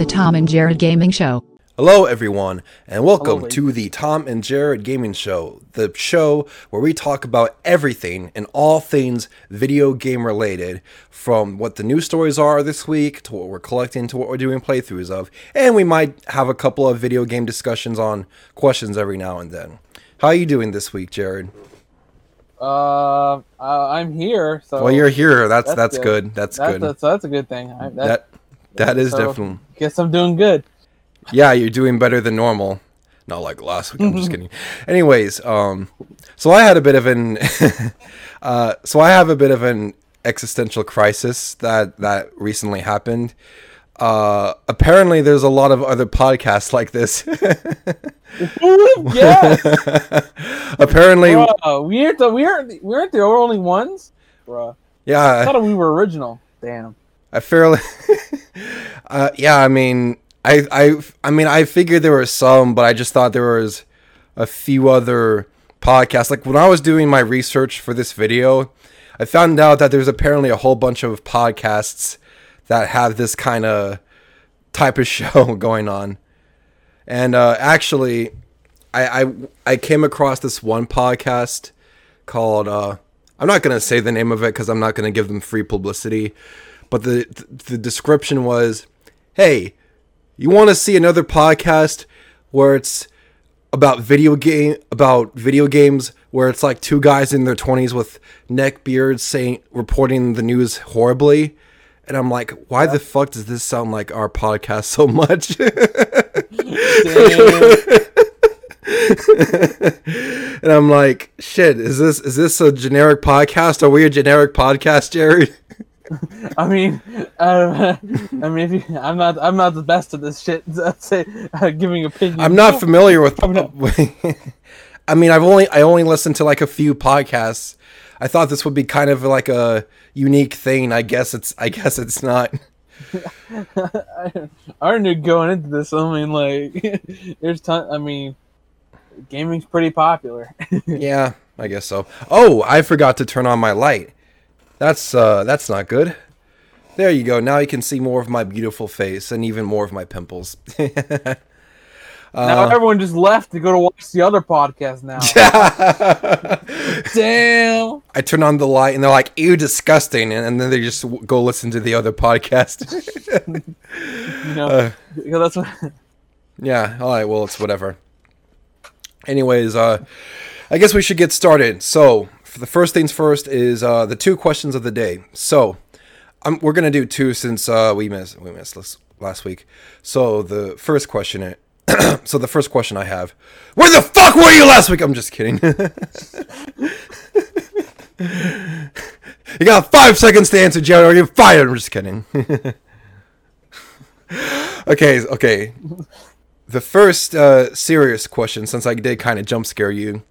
the Tom and Jared Gaming Show. Hello, everyone, and welcome Hello, to the Tom and Jared Gaming Show, the show where we talk about everything and all things video game related, from what the news stories are this week to what we're collecting to what we're doing playthroughs of, and we might have a couple of video game discussions on questions every now and then. How are you doing this week, Jared? Uh, uh, I'm here. So well, you're here. That's that's, that's good. good. That's, that's, good. That's, that's a good thing. I, that, that that is so, definitely. Guess I'm doing good. yeah, you're doing better than normal. Not like last week. I'm just kidding. Anyways, um, so I had a bit of an, uh, so I have a bit of an existential crisis that that recently happened. Uh, apparently, there's a lot of other podcasts like this. yeah. apparently, Bruh, we aren't the we aren't we aren't the only ones. Bruh. I thought we were original. Damn. I fairly, uh, yeah. I mean, I, I, I mean, I figured there were some, but I just thought there was a few other podcasts. Like when I was doing my research for this video, I found out that there's apparently a whole bunch of podcasts that have this kind of type of show going on. And uh, actually, I, I I came across this one podcast called. Uh, I'm not gonna say the name of it because I'm not gonna give them free publicity. But the the description was, "Hey, you want to see another podcast where it's about video game about video games where it's like two guys in their 20s with neck beards saying reporting the news horribly?" And I'm like, "Why the fuck does this sound like our podcast so much?" and I'm like, "Shit, is this is this a generic podcast? Are we a generic podcast, Jared?" I mean, uh, I mean, if you, I'm not, I'm not the best at this shit. I'd say uh, giving opinions. I'm not familiar with. I mean, I've only I only listened to like a few podcasts. I thought this would be kind of like a unique thing. I guess it's. I guess it's not. I knew going into this. I mean, like, there's ton. I mean, gaming's pretty popular. Yeah, I guess so. Oh, I forgot to turn on my light. That's uh, that's not good. There you go. Now you can see more of my beautiful face and even more of my pimples. now everyone just left to go to watch the other podcast now. Damn. I turn on the light and they're like, "Ew, disgusting," and, and then they just w- go listen to the other podcast. You know, Uh. that's what. Yeah, all right, well, it's whatever. Anyways, uh I guess we should get started. So, the first things first is uh the two questions of the day. So, we're to do two since uh we missed we missed last, last week. So, the first question so the first question I have, where the fuck were you last week? I'm just kidding. you got 5 seconds to answer, Jared, or you're fired. I'm just kidding. okay, okay the first uh, serious question, since I did kind of jump scare you,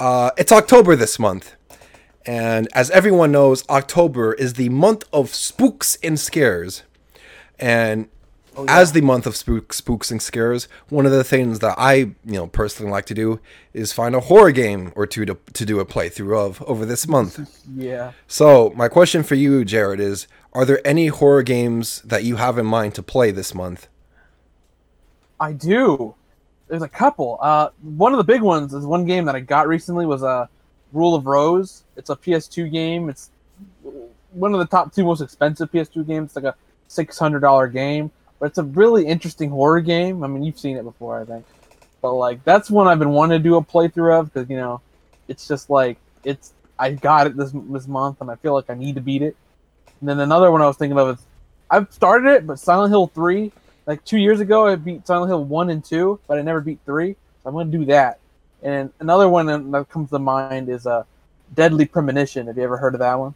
uh, it's October this month. And as everyone knows, October is the month of spooks and scares. And as the month of spook, spooks and scares, one of the things that I, you know, personally like to do is find a horror game or two to, to do a playthrough of over this month. Yeah. So, my question for you, Jared, is are there any horror games that you have in mind to play this month? I do. There's a couple. Uh, one of the big ones is one game that I got recently was a uh, Rule of Rose. It's a PS2 game. It's one of the top two most expensive PS2 games. It's like a six hundred dollar game, but it's a really interesting horror game. I mean, you've seen it before, I think. But like, that's one I've been wanting to do a playthrough of because you know, it's just like it's. I got it this this month, and I feel like I need to beat it. And then another one I was thinking of is I've started it, but Silent Hill three like two years ago I beat Silent Hill one and two, but I never beat three. So I'm gonna do that. And another one that comes to mind is a uh, Deadly Premonition. Have you ever heard of that one?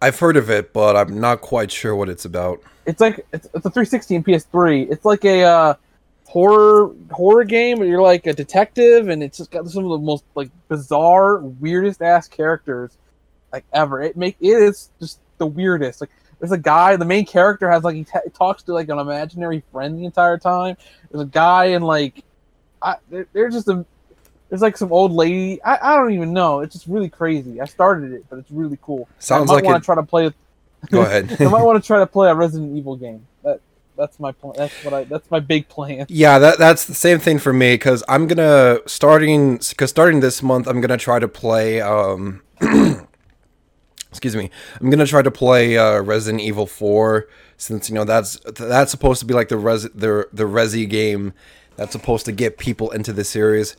I've heard of it, but I'm not quite sure what it's about. It's like it's, it's a 360 and PS3. It's like a uh, horror horror game where you're like a detective, and it's just got some of the most like bizarre, weirdest ass characters like ever. It make it is just the weirdest. Like there's a guy, the main character has like he t- talks to like an imaginary friend the entire time. There's a guy and like, I there's just a there's like some old lady. I, I don't even know. It's just really crazy. I started it, but it's really cool. Sounds I might like want to try to play. Go ahead. I might want to try to play a Resident Evil game. That That's my plan. That's what I. That's my big plan. Yeah, that that's the same thing for me because I'm gonna starting because starting this month I'm gonna try to play. Um, excuse me, I'm gonna try to play uh, Resident Evil Four since you know that's that's supposed to be like the res the the Resi game that's supposed to get people into the series.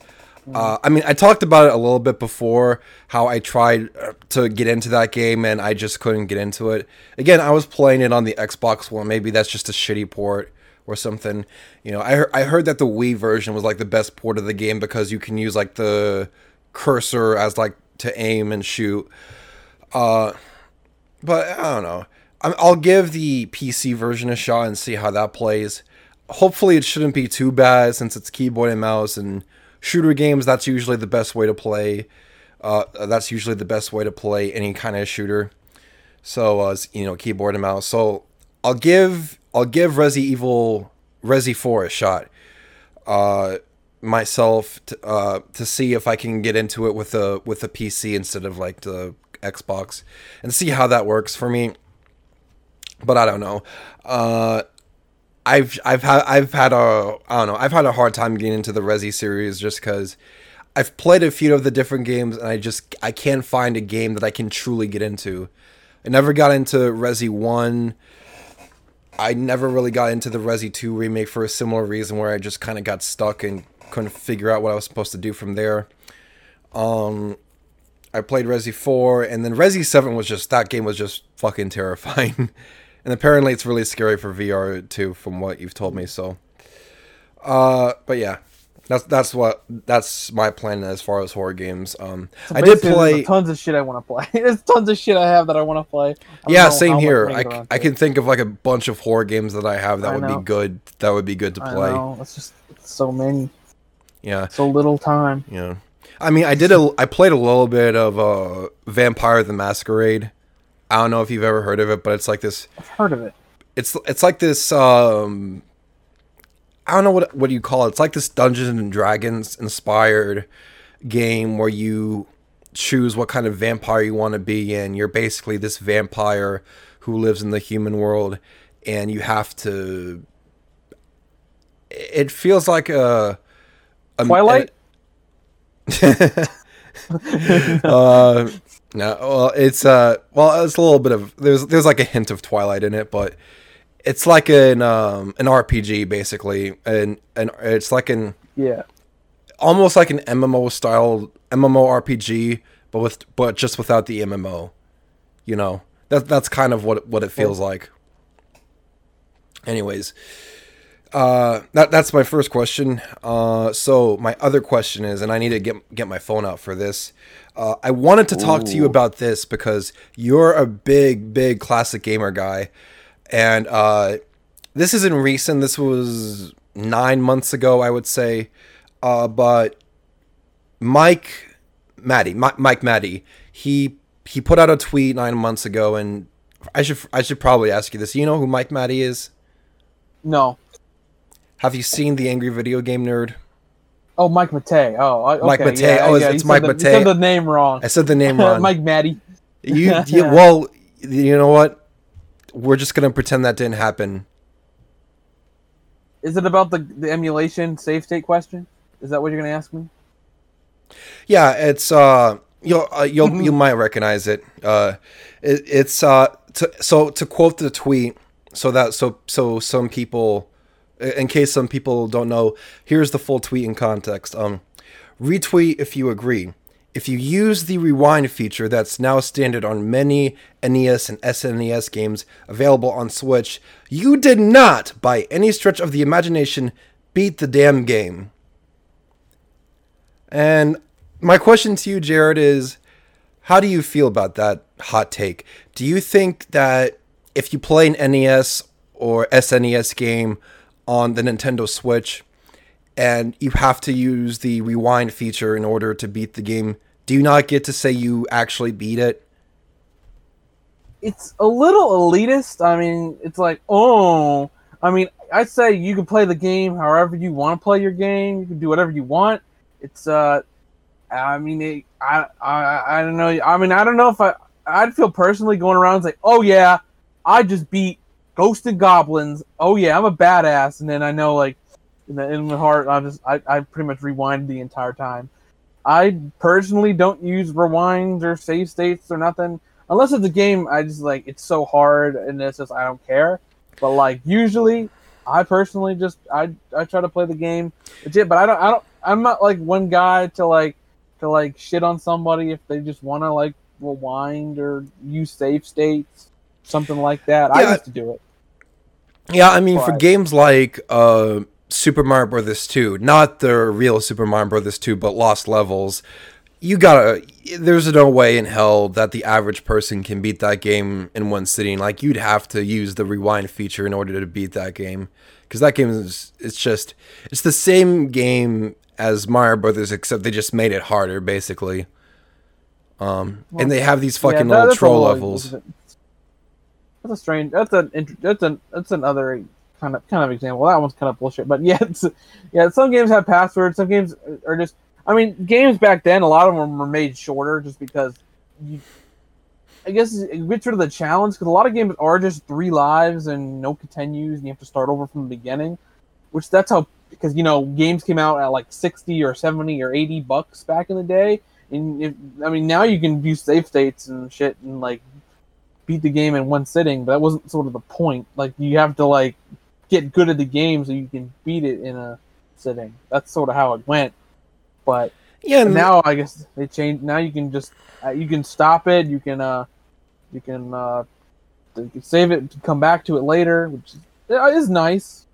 Uh, I mean, I talked about it a little bit before how I tried uh, to get into that game and I just couldn't get into it. Again, I was playing it on the Xbox One. Maybe that's just a shitty port or something. You know, I heard, I heard that the Wii version was like the best port of the game because you can use like the cursor as like to aim and shoot. Uh, but I don't know. I'll give the PC version a shot and see how that plays. Hopefully, it shouldn't be too bad since it's keyboard and mouse and shooter games. That's usually the best way to play. Uh, that's usually the best way to play any kind of shooter. So, uh, you know, keyboard and mouse. So, I'll give I'll give Resi Evil Resi Four a shot. Uh, myself to, uh, to see if I can get into it with a with a PC instead of like the Xbox and see how that works for me. But I don't know. Uh, I've I've had I've had a I don't know I've had a hard time getting into the Resi series just because I've played a few of the different games and I just I can't find a game that I can truly get into. I never got into Resi One. I never really got into the Resi Two remake for a similar reason where I just kind of got stuck and couldn't figure out what I was supposed to do from there. Um, I played Resi 4, and then Resi 7 was just, that game was just fucking terrifying. and apparently it's really scary for VR too, from what you've told me, so. Uh, but yeah. That's that's what that's my plan as far as horror games. Um, So I did play. tons of shit I want to play. there's tons of shit I have that I want to play. Yeah, know same here. I, gonna c- get I onto can think of like a bunch of horror games that I have that I would know. be good. That would be good to I play. know. It's just it's so many, Yeah, so little time. yeah. I mean, I did a. I played a little bit of uh, Vampire the Masquerade. I don't know if you've ever heard of it, but it's like this. I've heard of it. It's it's like this. Um, I don't know what what do you call it. It's like this Dungeons and Dragons inspired game where you choose what kind of vampire you want to be in. you're basically this vampire who lives in the human world and you have to it feels like a, a Twilight. uh no well it's uh well it's a little bit of there's there's like a hint of twilight in it but it's like an um an rpg basically and and it's like an yeah. almost like an mmo style mmo rpg but with but just without the mmo you know? That that's kind of what what it feels like. Anyways uh that that's my first question. Uh so my other question is and i need to get get my phone out for this. Uh i wanted to talk to you about this because you're a big big classic gamer guy. And uh this isn't recent. This was nine months ago i would say. Uh but mike maddie Mi- mike maddie he he put out a tweet nine months ago and i should i should probably ask you this. You know who mike maddie is? No. Have you seen the Angry Video Game Nerd? Oh, Mike Matei. Oh, okay. Mike Matei. Yeah, Oh, yeah, it's Mike Matei. You said the name wrong. I said the name wrong. Mike Maddie. you, you well, you know what? We're just gonna pretend that didn't happen. Is it about the the emulation save state question? Is that what you're gonna ask me? Yeah, it's uh, you'll uh, you'll you might recognize it. Uh, it, it's uh, to, so to quote the tweet, so that so so some people, in case some people don't know, here's the full tweet in context. Um, retweet if you agree. If you use the rewind feature that's now standard on many NES and SNES games available on Switch, you did not, by any stretch of the imagination, beat the damn game. And my question to you, Jared, is how do you feel about that hot take? Do you think that if you play an NES or SNES game on the Nintendo Switch and you have to use the rewind feature in order to beat the game, do you not get to say you actually beat it? It's a little elitist. I mean, it's like, oh, I mean, I'd say you can play the game however you want to play your game. You can do whatever you want. It's uh, I mean, it, I, I, I don't know. I mean, I don't know if I, I'd feel personally going around and say, oh yeah, I just beat Ghosts and Goblins. Oh yeah, I'm a badass. And then I know like in, the, in my heart, I just I, I pretty much rewind the entire time. I personally don't use rewinds or save states or nothing unless it's a game. I just like it's so hard and it's just I don't care. But like usually, I personally just I I try to play the game legit. But I don't I don't I'm not like one guy to like to like shit on somebody if they just want to like rewind or use save states, something like that. I Yeah. used to do it. Yeah, I mean, for games like uh, Super Mario Brothers 2, not the real Super Mario Brothers 2, but Lost Levels, you gotta. There's no way in hell that the average person can beat that game in one sitting. Like, you'd have to use the rewind feature in order to beat that game. Because that game is. It's just. It's the same game as Mario Brothers, except they just made it harder, basically. Um, and they have these fucking that- little troll levels. That's a strange. That's an that's an that's another kind of kind of example. That one's kind of bullshit. But yeah, yeah. Some games have passwords. Some games are just. I mean, games back then, a lot of them were made shorter just because you. I guess it gets rid of the challenge because a lot of games are just three lives and no continues, and you have to start over from the beginning. Which that's how because you know games came out at like sixty or seventy or eighty bucks back in the day, and if, I mean now you can use save states and shit and like beat the game in one sitting, but that wasn't sort of the point. Like you have to like get good at the game so you can beat it in a sitting. That's sort of how it went. But Yeah, and now I guess they changed. Now you can just uh, you can stop it. You can uh you can uh you can save it, and come back to it later, which is, uh, nice.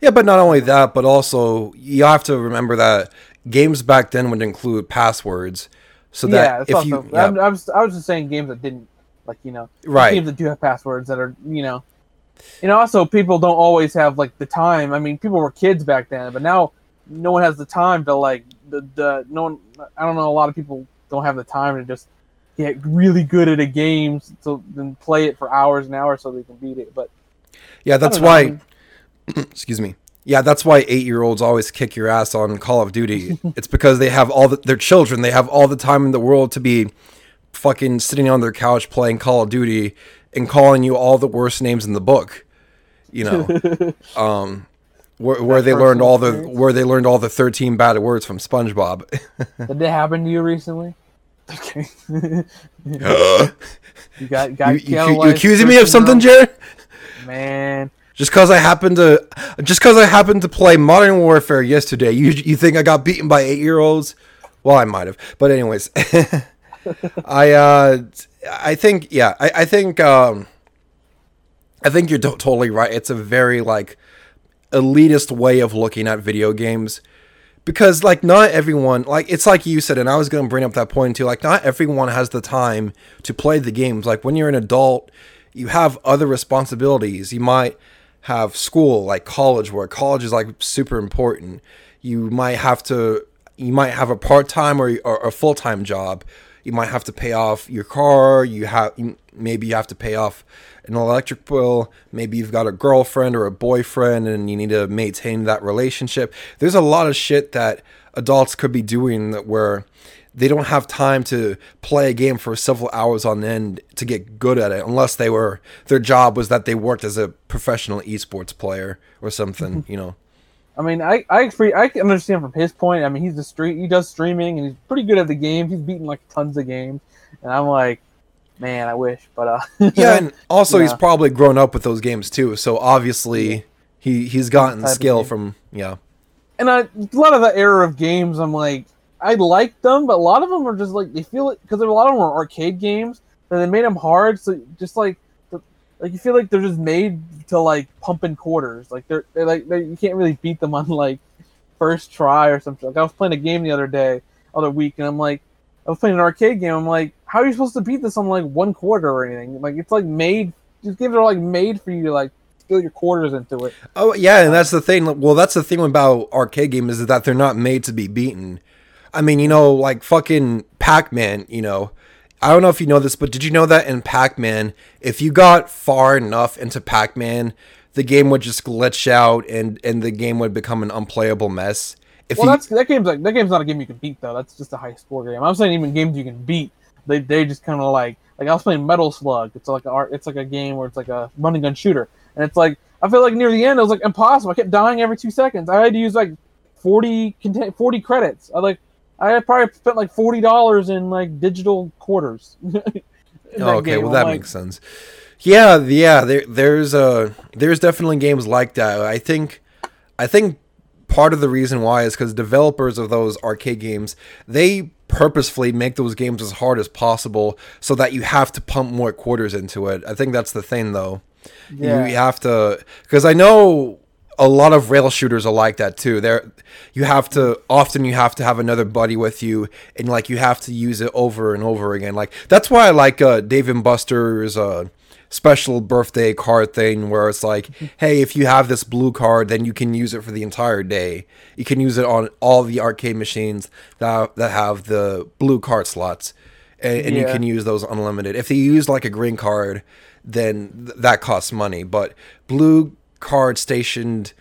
Yeah, but not only that, but also you have to remember that games back then would include passwords, so that it's if also, you yeah, I'm, I was I was just saying games that didn't like you know right, games that do have passwords that are you know and also people don't always have like the time i mean people were kids back then but now no one has the time to like the, the no one i don't know a lot of people don't have the time to just get really good at a game so then play it for hours and hours so they can beat it but yeah, that's don't know, I why. excuse me. Yeah, that's why eight-year-olds always kick your ass on Call of Duty. it's because they have all the, their children. They have all the time in the world to be fucking sitting on their couch playing Call of Duty and calling you all the worst names in the book. You know, um, where, where they learned all the experience? where they learned all the thirteen bad words from SpongeBob. did that happen to you recently okay you, you got got you, you, you accusing me of something. Jared? man Just because I happened to, just because I happened to play Modern Warfare yesterday, you you think I got beaten by eight year olds? Well, I might have, but anyways, I uh, I think yeah, I I think um, I think you're to- totally right. It's a very like elitist way of looking at video games because like not everyone like it's like you said and i was going to bring up that point too like not everyone has the time to play the games. Like when you're an adult you have other responsibilities. You might have school like college where college is like super important. You might have to you might have a part-time or, or a full-time job you might have to pay off your car you have maybe you have to pay off an electric bill maybe you've got a girlfriend or a boyfriend and you need to maintain that relationship. There's a lot of shit that adults could be doing that where they don't have time to play a game for several hours on end to get good at it unless they were their job was that they worked as a professional esports player or something mm-hmm. you know I mean, I I, I can understand from his point. I mean, he's the street. He does streaming, and he's pretty good at the game. He's beaten like tons of games, and I'm like, man, I wish, but uh, yeah and also he's probably grown up with those games too so obviously he he's gotten skill from yeah and I, a lot of the era of games, I'm like, I like them, but a lot of them are just like they feel it because a lot of them are arcade games, and they made them hard. So just like, like you feel like they're just made to like pump in quarters. Like they're, they're like they you can't really beat them on like first try or something. Like I was playing a game the other day, other week, and I'm like, I was playing an arcade game. I'm like, how are you supposed to beat this on like one quarter or anything? Like it's like made, just games are like made for you to like steal your quarters into it. Oh yeah, and that's the thing. Well, that's the thing about arcade games is that they're not made to be beaten. I mean, you know, like fucking Pac-Man. You know, I don't know if you know this, but did you know that in Pac-Man, if you got far enough into Pac-Man, the game would just glitch out and and the game would become an unplayable mess. If Well, you, that's that game's like that game's not a game you can beat though. That's just a high score game. I'm saying even games you can beat, they they just kind of like like I was playing Metal Slug. It's like a art. It's like a game where it's like a running gun shooter, and it's like I feel like near the end it was like impossible. I kept dying every two seconds. I had to use like 40 content 40 credits. I like I probably spent like forty dollars in like digital quarters. Oh, okay, game. well I'm that like, makes sense. Yeah, yeah. There, there's uh, there's definitely games like that. I think, I think part of the reason why is because developers of those arcade games they purposefully make those games as hard as possible so that you have to pump more quarters into it. I think that's the thing, though. Yeah. You have to, because I know a lot of rail shooters are like that too. There, you have to often you have to have another buddy with you, and like you have to use it over and over again. Like that's why I like uh, Dave and Buster's uh, special birthday card thing, where it's like, hey, if you have this blue card, then you can use it for the entire day. You can use it on all the arcade machines that that have the blue card slots, and, and you can use those unlimited. If you use like a green card, then th- that costs money. But blue card stationed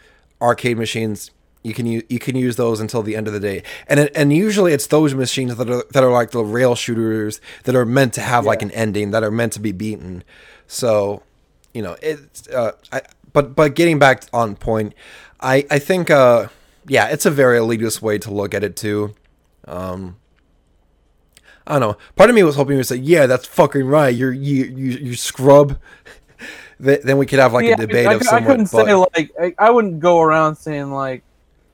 arcade machines, you can use you can use those until the end of the day. And and usually it's those machines that are that are like the rail shooters that are meant to have like an ending that are meant to be beaten. So, you know, it's uh, I, but but getting back on point, I I think uh yeah, it's a very elitist way to look at it too. Um I don't know. Part of me was hoping you would say, "Yeah, that's fucking right. You're you you you scrub." Th- then we could have like Yeah, a debate I, of I, I couldn't but, say like I, I wouldn't go around saying like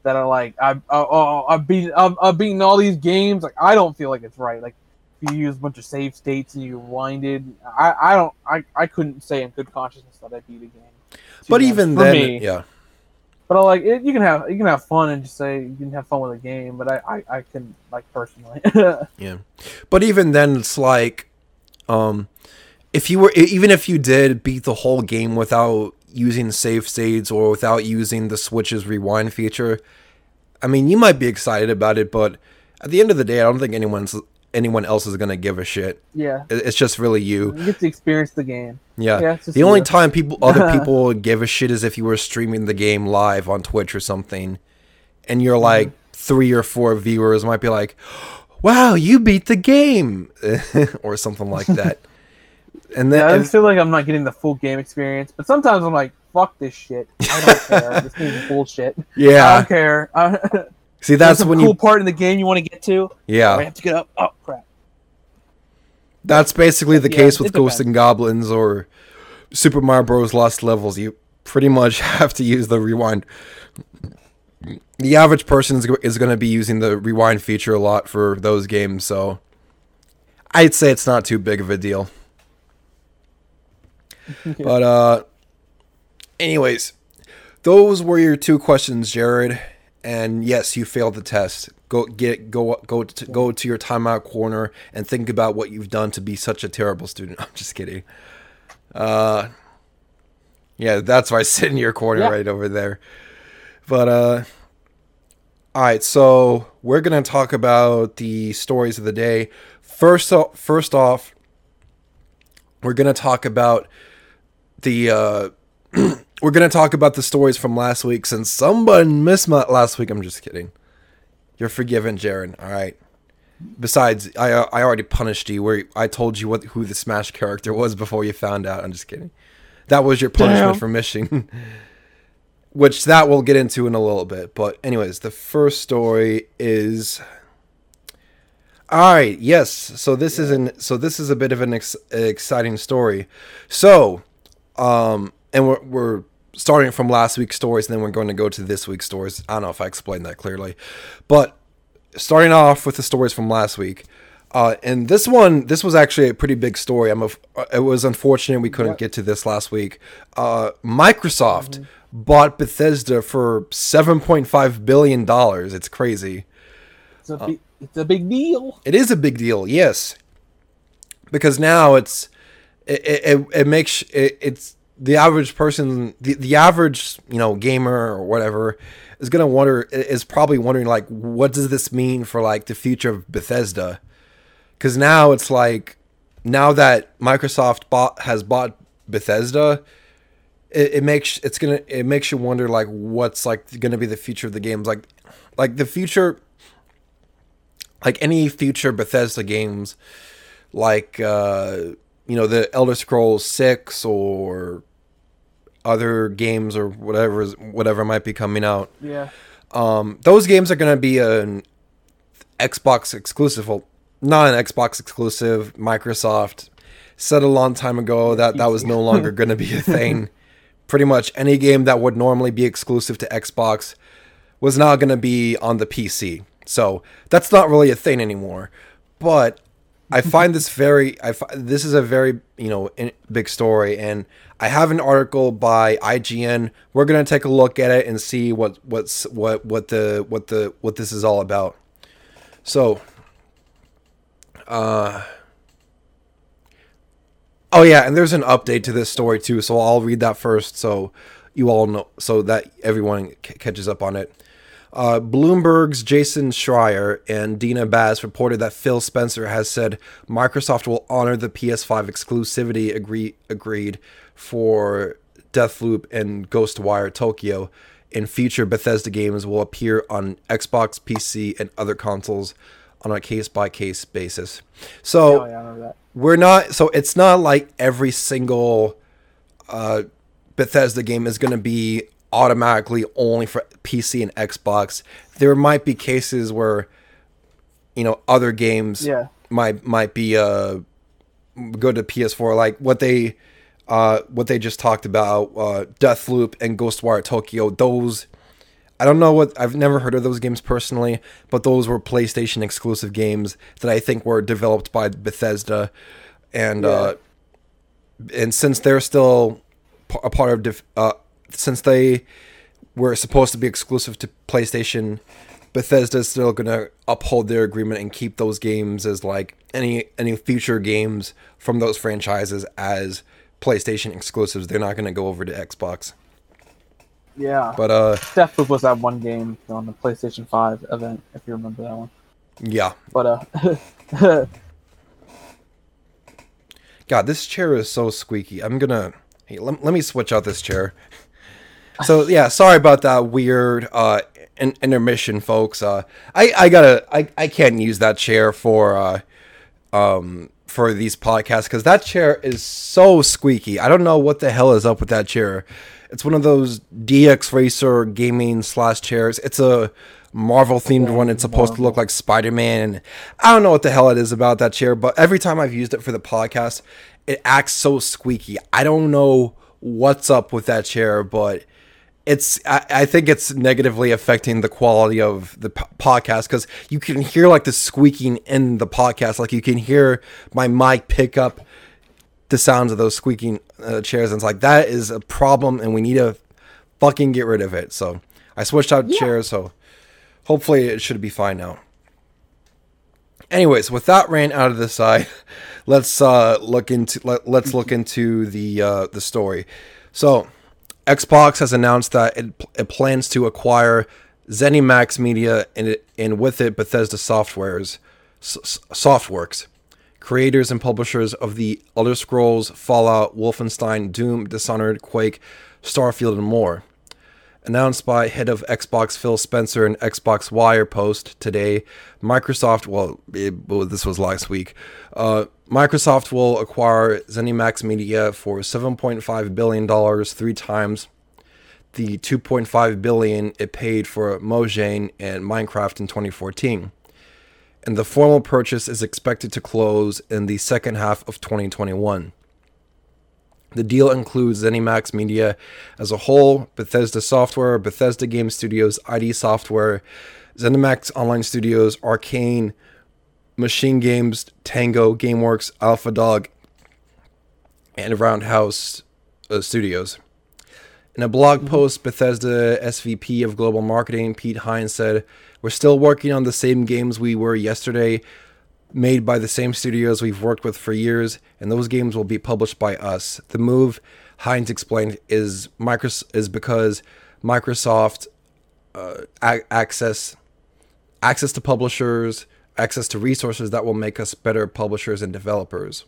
that. I like I I oh, I've beaten I've, I've beaten all these games. Like I don't feel like it's right. Like if you use a bunch of save states and you winded, I I don't I, I couldn't say in good consciousness that I beat a game. but much even for then, me. yeah, But I like it, you can have you can have fun and just say you can have fun with a game. But I I, I can like personally. yeah. But even then, it's like, um, if you were even if you did beat the whole game without using save states or without using the Switch's rewind feature, I mean, you might be excited about it, but at the end of the day, I don't think anyone's anyone else is gonna give a shit. yeah, It's just really you. you get to experience the game. Yeah. Yeah, the only you. time people other people would give a shit is if you were streaming the game live on Twitch or something, and you're mm-hmm. like three or four viewers might be like, "Wow, you beat the game," or something like that. And then Yeah, I and- feel like I'm not getting the full game experience. But sometimes I'm like, fuck this shit. I don't care. this is bullshit. Yeah. I don't care. I, see that's when cool you part in the game you want to get to. Yeah. I have to get up. Oh crap. that's basically the Yeah, case with it Ghosts and Goblins or Super Mario Bros. Lost Levels. You pretty much have to use the rewind. The average person is, is going to be using the rewind feature a lot for those games, so I'd say it's not too big of a deal. But uh anyways, those were your two questions, Jared. And yes, you failed the test. Go get go go to, go to your timeout corner and think about what you've done to be such a terrible student. I'm just kidding. Uh yeah, that's why I sit in your corner Yeah. right over there. But uh all right, so we're gonna talk about the stories of the day. First, first off, we're gonna talk about the uh we're gonna talk about the stories from last week since someone missed my last week. I'm just kidding. You're forgiven, Jared. All right. Besides, I uh, I already punished you. Where I told you what who the Smash character was before you found out. I'm just kidding. That was your punishment Damn. for missing. Which that we'll get into in a little bit. But anyways, the first story is. All right. Yes. So this is an so this is a bit of an ex- exciting story. So, um, and we're we're starting from last week's stories, and then we're going to go to this week's stories. I don't know if I explained that clearly, but starting off with the stories from last week. Uh, and this one, this was actually a pretty big story. I'm. A, it was unfortunate we couldn't Yep. get to this last week. Uh, Microsoft bought Bethesda for seven point five billion dollars. It's crazy. It's a big, it's a big deal. It is a big deal, yes, because now it's it it, it makes it, it's the average person, the, the average you know gamer or whatever is gonna wonder is probably wondering like what does this mean for like the future of Bethesda? Because now it's like now that Microsoft bought has bought Bethesda, it, it makes it's gonna it makes you wonder like what's like gonna be the future of the games like like the future like any future Bethesda games, like uh, you know the Elder Scrolls Six or other games or whatever whatever might be coming out. Yeah. Um, those games are going to be an Xbox exclusive. Well, not an Xbox exclusive. Microsoft said a long time ago that that was no longer going to be a thing. Pretty much any game that would normally be exclusive to Xbox was now going to be on the PC. So that's not really a thing anymore. But I find this very, I fi- this is a very you know in, big story, and I have an article by IGN. We're gonna take a look at it and see what what's what what the what the what this is all about. So, uh, oh yeah, and there's an update to this story too. So I'll read that first, so you all know, so that everyone c- catches up on it. Uh, Bloomberg's Jason Schreier and Dina Bass reported that Phil Spencer has said Microsoft will honor the PS5 exclusivity agree- agreed for Deathloop and Ghostwire Tokyo, and future Bethesda games will appear on Xbox, PC, and other consoles on a case by case basis. So yeah, I remember that. we're not so it's not like every single uh Bethesda game is going to be automatically only for PC and Xbox. There might be cases where you know other games Yeah. might might be uh go to PS4 like what they uh what they just talked about uh Deathloop and Ghostwire Tokyo those I don't know what I've never heard of those games personally, but those were PlayStation exclusive games that I think were developed by Bethesda, and uh, and since they're still a part of def- uh, since they were supposed to be exclusive to PlayStation, Bethesda's still gonna uphold their agreement and keep those games as like any any future games from those franchises as PlayStation exclusives. They're not gonna go over to Xbox, Yeah. but uh. Deathloop was that one game on the PlayStation 5 event, if you remember that one. Yeah. But uh, God, this chair is so squeaky. I'm gonna hey, let, let me switch out this chair. So yeah, sorry about that weird uh in, intermission, folks. Uh, I I gotta I I can't use that chair for uh um for these podcasts because that chair is so squeaky. I don't know what the hell is up with that chair. It's one of those DX Racer gaming slash chairs. It's a Marvel themed one. It's supposed to look like Spider Man. And I don't know what the hell it is about that chair, but every time I've used it for the podcast, it acts so squeaky. I don't know what's up with that chair, but it's I, I think it's negatively affecting the quality of the p- podcast because you can hear like the squeaking in the podcast. Like you can hear my mic pick up the sounds of those squeaking uh, chairs and it's like that is a problem and we need to fucking get rid of it. So i switched out chairs so hopefully it should be fine now. Anyways with that rant out of the side let's uh look into let, let's look into the uh the story. So Xbox has announced that it, it plans to acquire ZeniMax Media and, and with it Bethesda Software's S- Softworks, creators and publishers of the Elder Scrolls, Fallout, Wolfenstein, Doom, Dishonored, Quake, Starfield, and more. Announced by head of Xbox Phil Spencer in Xbox Wire post today, Microsoft, well, it, well this was last week, uh, Microsoft will acquire ZeniMax Media for $7.5 billion, three three times the 2.5 billion it paid for Mojang and Minecraft in 2014. And the formal purchase is expected to close in the second half of 2021. The deal includes ZeniMax Media as a whole, Bethesda Software, Bethesda Game Studios, ID Software, ZeniMax Online Studios, Arcane, Machine Games, Tango, GameWorks, Alpha Dog, and Roundhouse uh, Studios. In a blog post, Bethesda SVP of Global Marketing, Pete Hines, said, We're still working on the same games we were yesterday, made by the same studios we've worked with for years, and those games will be published by us. The move, Hines explained, is Micros- is because Microsoft uh, a- access access to publishers, access to resources that will make us better publishers and developers.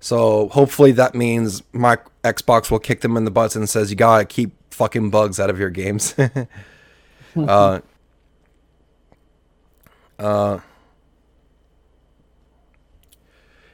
So hopefully that means my Xbox will kick them in the butts and says you gotta keep fucking bugs out of your games. uh, uh,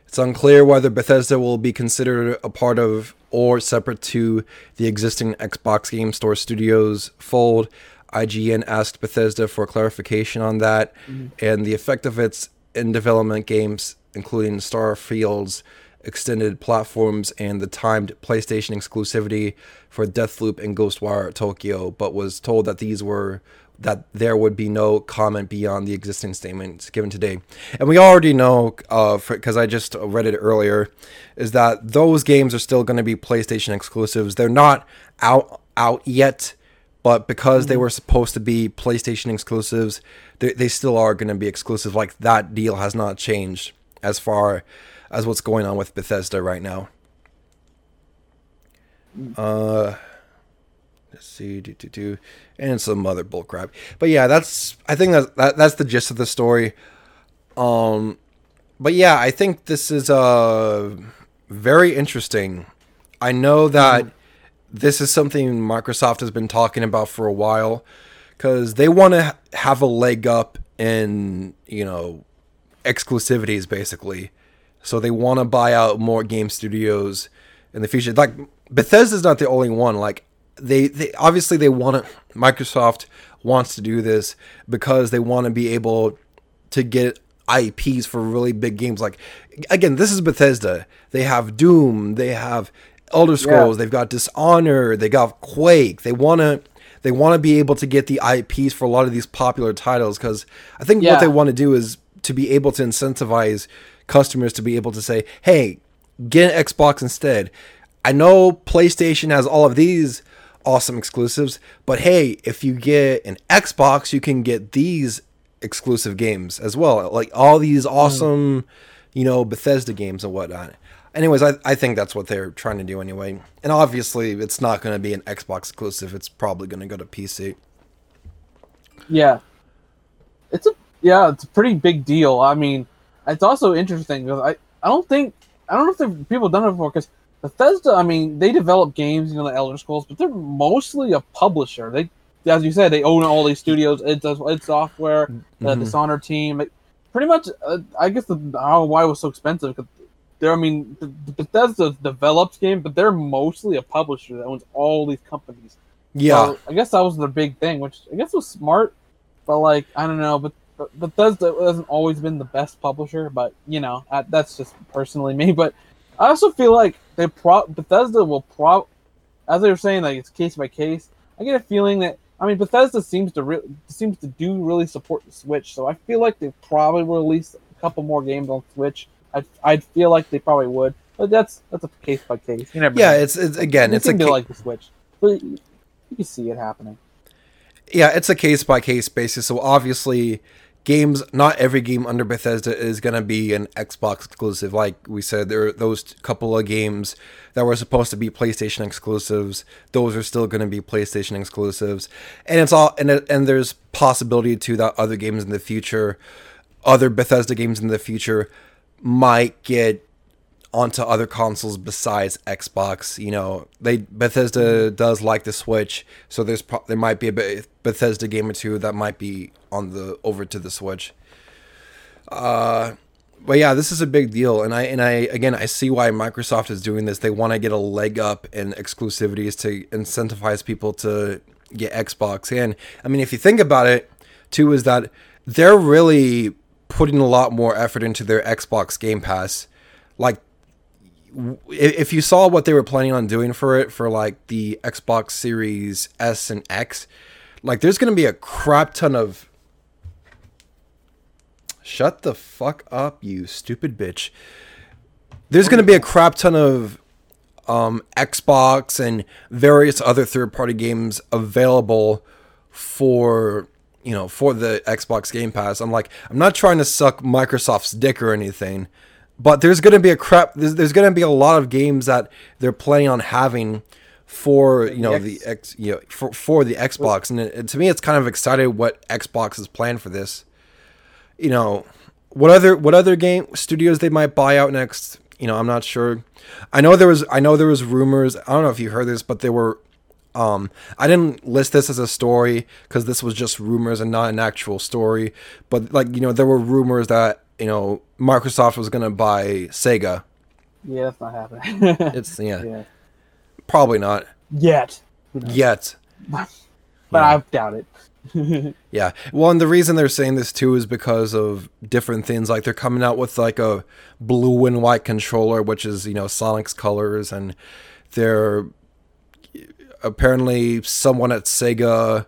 It's unclear whether Bethesda will be considered a part of or separate to the existing Xbox Game Store Studios fold. IGN asked Bethesda for clarification on that mm-hmm. and the effect of its in development games, including Starfield's extended platforms and the timed PlayStation exclusivity for Deathloop and Ghostwire Tokyo, but was told that these were that there would be no comment beyond the existing statements given today. And we already know, uh, because I just read it earlier, is that those games are still going to be PlayStation exclusives. They're not out out yet, but because they were supposed to be PlayStation exclusives, they, they still are going to be exclusive. Like that deal has not changed as far as what's going on with Bethesda right now. Uh, let's see, do do do, and some other bullcrap. But yeah, that's I think that's that, that's the gist of the story. Um, but yeah, I think this is uh very interesting. I know that this is something Microsoft has been talking about for a while because they want to have a leg up in you know exclusivities basically. So they want to buy out more game studios in the future. Like Bethesda's not the only one. Like they, they obviously they want to. Microsoft wants to do this because they want to be able to get IPs for really big games. Like again, this is Bethesda. They have Doom. They have Elder Scrolls. They've got Dishonored. They got Quake. They want to. They want to be able to get the IPs for a lot of these popular titles because I think Yeah. what they want to do is to be able to incentivize customers to be able to say, "Hey, get an Xbox instead." I know PlayStation has all of these awesome exclusives, but hey, if you get an Xbox, you can get these exclusive games as well. Like all these mm. awesome, you know, Bethesda games and whatnot. Anyways, I, I think that's what they're trying to do anyway. And obviously, it's not going to be an Xbox exclusive. It's probably going to go to PC. Yeah, it's a yeah, it's a pretty big deal. I mean, it's also interesting because I I don't think I don't know if people have done it before because Bethesda. I mean, they develop games, you know, the Elder Scrolls, but they're mostly a publisher. They, as you said, they own all these studios. It does its software, the Mhm. Dishonored team. Like, pretty much, uh, I guess the how why it was so expensive because. They're, I mean, the- the Bethesda develops games, but they're mostly a publisher that owns all these companies. Yeah. So I guess that was the big thing, which I guess was smart, but like I don't know, but but Bethesda hasn't always been the best publisher, but you know that's just personally me. But I also feel like they pro Bethesda will pro as they were saying like it's case by case. I get a feeling that I mean Bethesda seems to re- seems to do really support the Switch, so I feel like they probably will release a couple more games on Switch. I I'd feel like they probably would, but that's that's a case by case. You never yeah, know. it's, it's again, It it's a ca- like the Switch, but you, you can see it happening. yeah, it's a case by case basis. So obviously, games not every game under Bethesda is gonna be an Xbox exclusive. Like we said, there are those couple of games that were supposed to be PlayStation exclusives. Those are still gonna be PlayStation exclusives, and it's all and and there's possibility to that other games in the future, other Bethesda games in the future, might get onto other consoles besides Xbox. You know, they Bethesda does like the Switch, so there's pro- there might be a Bethesda game or two that might be on the over to the Switch. Uh, but yeah, this is a big deal, and I and I again I see why Microsoft is doing this. They want to get a leg up in exclusivities to incentivize people to get Xbox. And I mean, if you think about it, too, is that they're really putting a lot more effort into their Xbox Game Pass. Like if you saw what they were planning on doing for it for like the Xbox Series S and X, like there's going to be a crap ton of Shut the fuck up, you stupid bitch. There's going to be a crap ton of um, Xbox and various other third-party games available for you know for the Xbox Game Pass. I'm like, I'm not trying to suck Microsoft's dick or anything, but there's going to be a crap. There's, there's going to be a lot of games that they're planning on having for you know the X you know for for the Xbox, and, it, and to me, it's kind of excited what Xbox has planned for this you know what other what other game studios they might buy out next you know i'm not sure i know there was i know there was rumors i don't know if you heard this but there were um i didn't list this as a story because this was just rumors and not an actual story but like you know there were rumors that you know Microsoft was gonna buy Sega. Yeah, that's not happening. It's yeah, yeah. probably not Yet. yet. But Yeah. I doubt it. Yeah. Well, and the reason they're saying this too is because of different things. Like they're coming out with like a blue and white controller, which is you know Sonic's colors, and they're apparently someone at Sega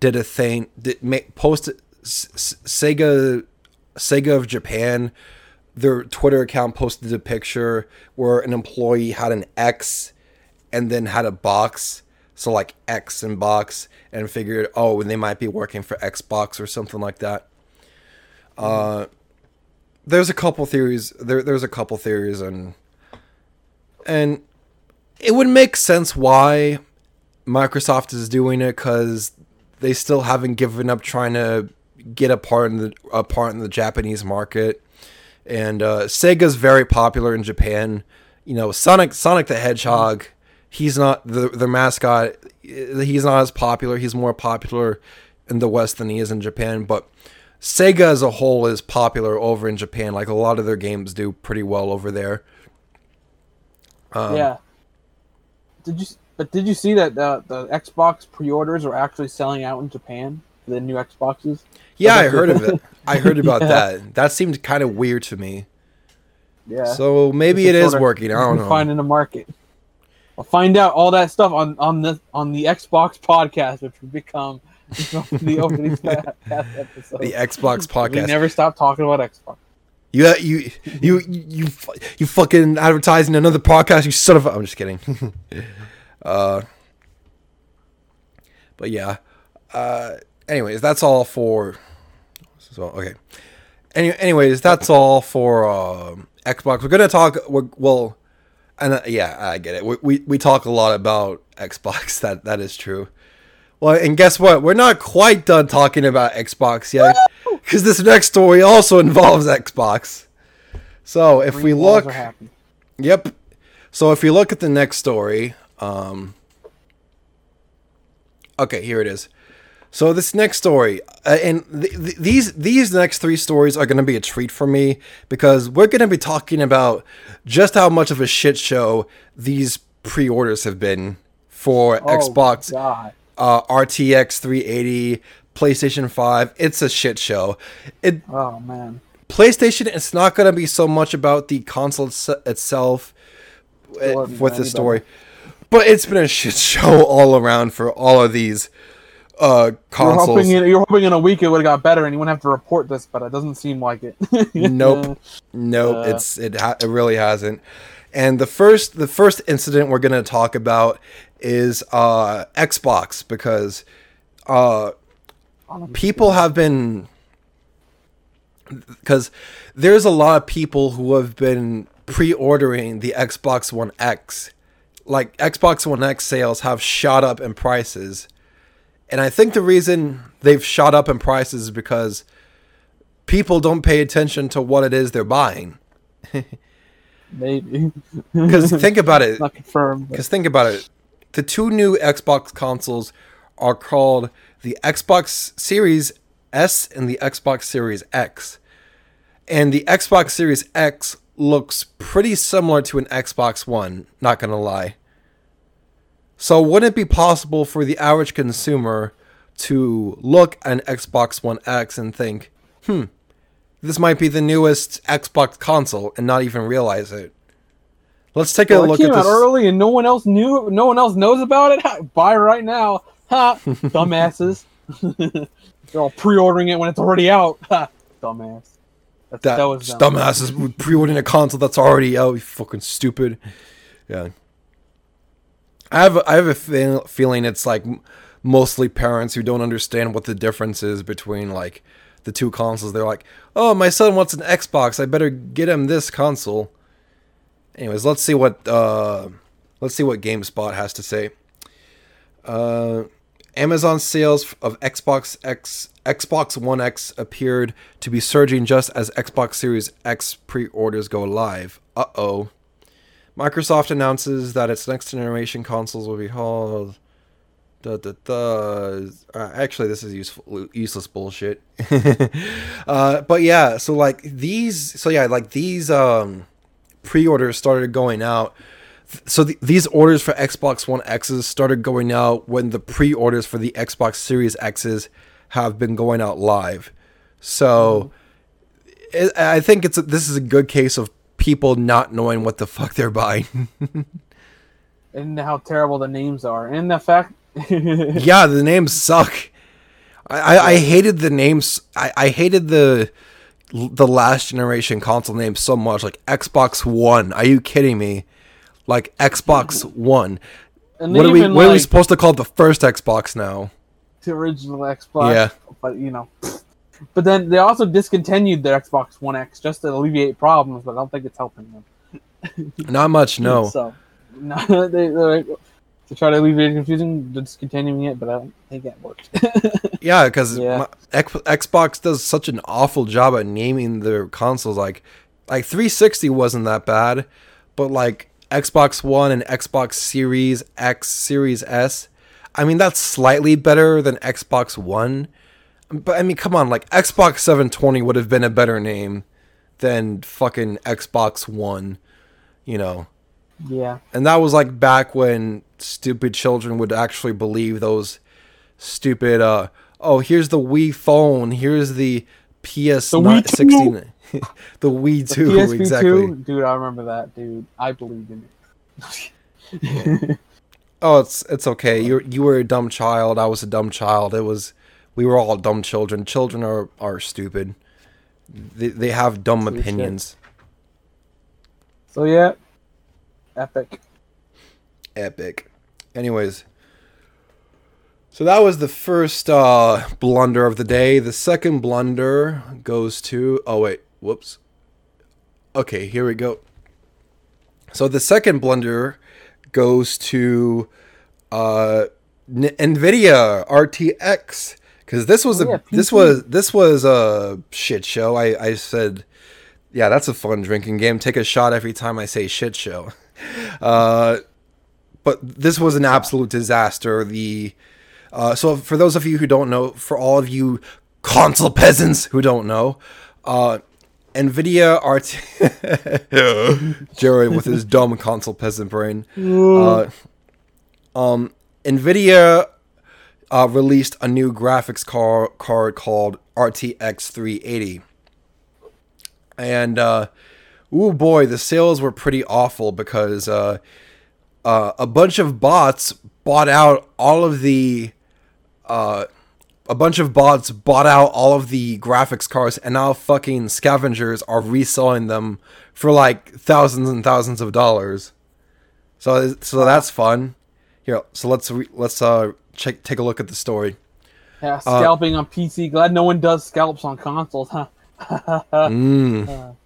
did a thing did ma- posted S- S- Sega Sega of Japan their Twitter account posted a picture where an employee had an X and then had a box. So like X and box and figured oh they might be working for Xbox or something like that. Uh there's a couple theories there there's a couple theories and and it would make sense why Microsoft is doing it because they still haven't given up trying to get a part in the a part in the Japanese market, and uh, Sega's very popular in Japan. You know, Sonic Sonic the Hedgehog, he's not the mascot. He's not as popular. He's more popular in the West than he is in Japan, but. Sega as a whole is popular over in Japan. Like a lot of their games do pretty well over there. Um, yeah. Did you? But did you see that the the Xbox pre-orders are actually selling out in Japan? for The new Xboxes. Yeah, I heard of it. I heard about Yeah. that. That seemed kind of weird to me. Yeah. So maybe it's Just is sort of working. I don't know. Finding a market. I'll find out all that stuff on on the on the Xbox podcast, which will become the opening past episode. The Xbox podcast. We podcast. never stop talking about Xbox. You you you you fu- you fucking advertising another podcast. You son of a. I'm just kidding. uh. But yeah. Uh. Anyways, that's all for. So okay. Any, anyways, that's all for um, Xbox. We're gonna talk. We're, well, and uh, yeah, I get it. We, we we talk a lot about Xbox. That that is true. Well, and guess what? We're not quite done talking about Xbox yet, because this next story also involves Xbox. So if we Green walls look. Yep. So if you look at the next story, um, okay, here it is. So this next story, uh, and th- th- these these next three stories are going to be a treat for me because we're going to be talking about just how much of a shit show these pre-orders have been for Oh, Xbox God. Uh, RTX 380, PlayStation 5. It's a shit show. It Oh man. PlayStation, it's not going to be so much about the console itse- itself uh, wasn't with the story, but it's been a shit show all around for all of these uh, You're consoles. hoping, in, you're hoping in a week it would have got better and you wouldn't have to report this, but it doesn't seem like it. Nope. Nope, Uh, it's it ha- it really hasn't. And the first the first incident we're going to talk about is uh, Xbox because uh, people have been because there's a lot of people who have been pre-ordering the Xbox One X. Like Xbox One X sales have shot up in prices. And I think the reason they've shot up in prices is because people don't pay attention to what it is they're buying. Maybe. Because think about it. Not confirmed. Because think about it. The two new Xbox consoles are called the Xbox Series S and the Xbox Series X. And the Xbox Series X looks pretty similar to an Xbox One, not gonna lie. So wouldn't it be possible for the average consumer to look at an Xbox One X and think, hmm, this might be the newest Xbox console and not even realize it? Let's take a Well, it look came at out this. early and no one else knew. No one else knows about it. Buy right now, ha! Dumbasses. They're all pre-ordering it when it's already out. Ha! Dumbass. That's, that, that was dumb. dumbasses pre-ordering a console that's already out. You fucking stupid. Yeah. I have a, I have a feel, feeling it's like mostly parents who don't understand what the difference is between like the two consoles. They're like, "Oh, my son wants an Xbox. I better get him this console." Anyways, let's see what uh, let's see what GameSpot has to say. Uh, Amazon sales of Xbox X Xbox One X appeared to be surging just as Xbox Series X pre-orders go live. Uh-oh. Microsoft announces that its next generation consoles will be called Da, da, da. Uh, actually, this is useful, useless bullshit. uh, but yeah, so like these, so yeah, like these um, pre-orders started going out. So th- these orders for Xbox One X's started going out when the pre-orders for the Xbox Series X's have been going out live. So it, I think it's a, this is a good case of people not knowing what the fuck they're buying. and how terrible the names are, and the fact. yeah, the names suck. I, I, I hated the names. I, I hated the the last generation console names so much. Like Xbox One. Are you kidding me? Like Xbox One. And What are we? What are we supposed to call the first Xbox now? the original Xbox. Yeah. But you know, but then they also discontinued their Xbox One X just to alleviate problems, but I don't think it's helping them. Not much. No. So, no, they, they're like, to try to alleviate confusing, discontinuing it, but I don't think that worked. Yeah, because Yeah. Xbox does such an awful job at naming their consoles. Like, like 360 wasn't that bad, but like Xbox One and Xbox Series X, Series S, I mean that's slightly better than Xbox One. But I mean, come on, like Xbox 720 would have been a better name than fucking Xbox One, you know. Yeah. And that was like back when stupid children would actually believe those stupid uh oh here's the Wii phone, here's the PS The Wii 16 the Wii The 2 PSP exactly. 2, dude, I remember that, dude. I believed in it. Oh, it's it's okay. You you were a dumb child. I was a dumb child. It was we were all dumb children. Children are are stupid. They they have dumb True shit. opinions. so yeah, epic. epic. Anyways, so that was the first uh, blunder of the day. The second blunder goes to. Oh wait, whoops. Okay, here we go. So the second blunder goes to uh, N- Nvidia RTX because this was Oh, a yeah, this was this was a shit show. I I said. Yeah, that's a fun drinking game. Take a shot every time I say shit show. Uh, but this was an absolute disaster. The uh, so for those of you who don't know, for all of you console peasants who don't know, uh, Nvidia RT Jerry with his dumb console peasant brain. Uh, um, Nvidia uh, released a new graphics car- card called RTX 380 and uh oh boy the sales were pretty awful because uh uh a bunch of bots bought out all of the uh a bunch of bots bought out all of the graphics cards and now fucking scavengers are reselling them for like thousands and thousands of dollars so so that's fun here so let's re- let's uh check take a look at the story Yeah, scalping on PC. Glad no one does scalps on consoles, huh? mm.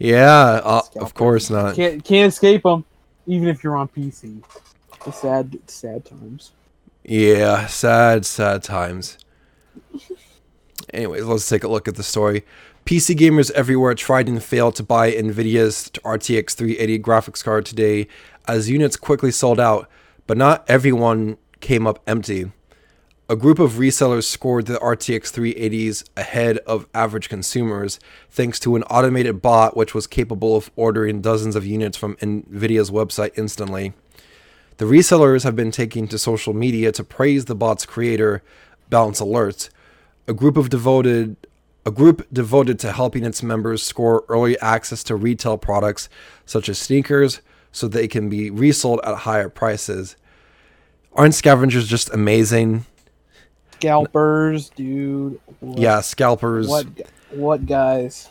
Yeah uh, of Scalpers. course not Can't can't escape them, even if you're on PC. It's sad, sad times. Yeah, sad, sad times. Anyways, let's take a look at the story. PC gamers everywhere tried and failed to buy Nvidia's RTX 380 graphics card today as units quickly sold out, but not everyone came up empty. A group of resellers scored the RTX 380s ahead of average consumers thanks to an automated bot which was capable of ordering dozens of units from Nvidia's website instantly. The resellers have been taking to social media to praise the bot's creator, Bounce Alerts, a group of devoted a group devoted to helping its members score early access to retail products such as sneakers so they can be resold at higher prices. Aren't scavengers just amazing? Scalpers, dude. What, Yeah, scalpers. What? What guys?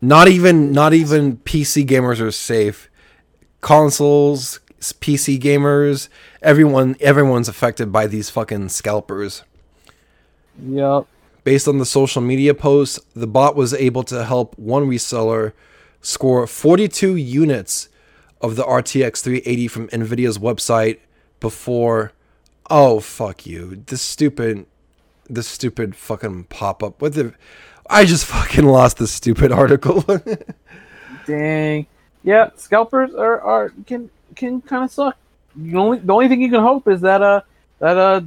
Not even not even PC gamers are safe. Consoles, PC gamers, everyone everyone's affected by these fucking scalpers. Yep. Based on the social media posts, the bot was able to help one reseller score 42 units of the RTX 380 from Nvidia's website before oh fuck you. This stupid this stupid fucking pop-up. What the I just fucking lost this stupid article. Dang. Yeah, scalpers are, are can can kind of suck. The only the only thing you can hope is that uh that uh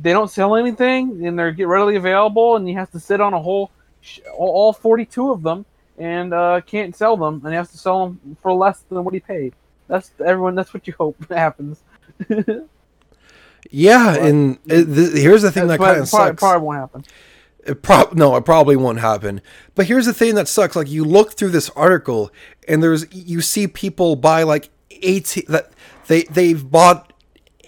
they don't sell anything and they're get readily available, and he has to sit on a whole all all 42 of them and uh, can't sell them, and he has to sell them for less than what he paid. That's everyone. That's what you hope happens. Yeah, and it, th- here's the thing that kind of sucks. probably won't happen. It prob no, it probably won't happen. But here's the thing that sucks: like you look through this article, and there's you see people buy like eighteen that they they've bought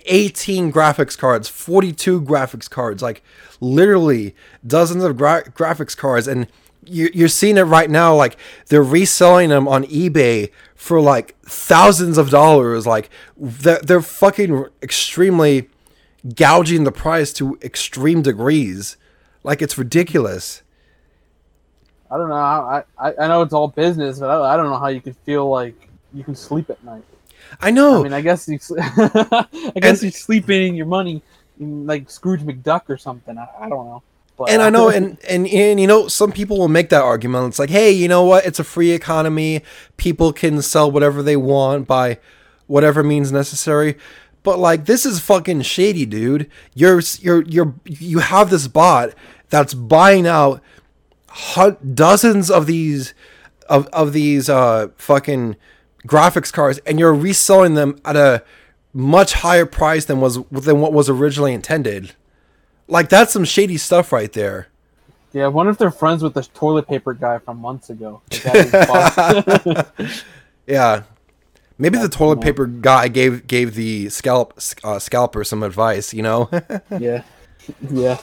eighteen graphics cards, forty two graphics cards, like literally dozens of gra- graphics cards, and you, you're seeing it right now. Like they're reselling them on eBay for like thousands of dollars. Like they're, they're fucking extremely gouging the price to extreme degrees. Like it's ridiculous. I don't know. I, I I know it's all business, but I, I don't know how you could feel like you can sleep at night. I know. I mean, I guess you, I guess And- you're sleeping your money in like Scrooge McDuck or something. I, I don't know. But, and I know, and, and and you know, some people will make that argument. It's like, hey, you know what? It's a free economy. People can sell whatever they want by whatever means necessary. But like, this is fucking shady, dude. You're you're you're you have this bot that's buying out dozens of these of of these uh fucking graphics cards, and you're reselling them at a much higher price than was than what was originally intended. Like that's some shady stuff right there. yeah, I wonder if they're friends with the toilet paper guy from months ago. The guy who bought- Yeah. Maybe the toilet paper guy gave gave the scalp uh, scalper some advice, you know? yeah, yeah.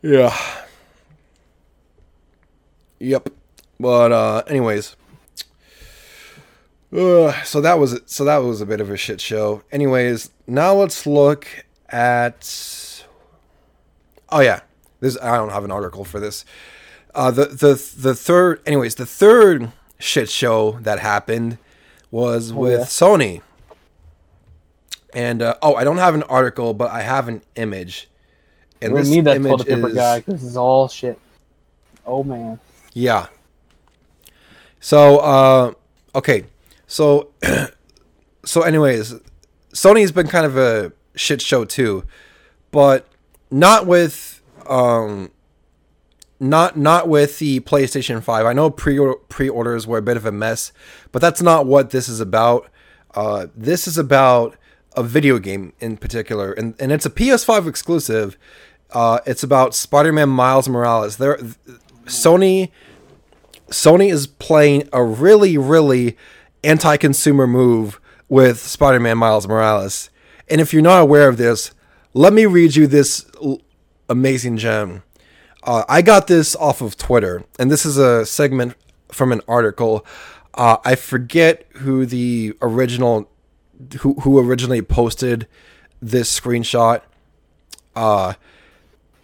yeah. Yep. But uh anyways. Uh, so that was it so that was a bit of a shit show. Anyways, now let's look at Oh yeah. This I don't have an article for this. Uh the the the third anyways, the third shit show that happened was with yeah. Sony. And uh, oh, I don't have an article, but I have an image. And we this need that image toilet paper is guy because it's all shit. Oh man. yeah. So uh okay. So so anyways, Sony's been kind of a shit show too, but not with um not not with the PlayStation 5. I know pre pre-orders were a bit of a mess, but that's not what this is about. Uh this is about a video game in particular and and it's a PS5 exclusive. Uh it's about Spider-Man Miles Morales. There Sony Sony is playing a really, really anti-consumer move with Spider-Man Miles Morales. And if you're not aware of this, let me read you this l- amazing gem. Uh, I got this off of Twitter, and this is a segment from an article. Uh, I forget who the original, who who originally posted this screenshot. Uh,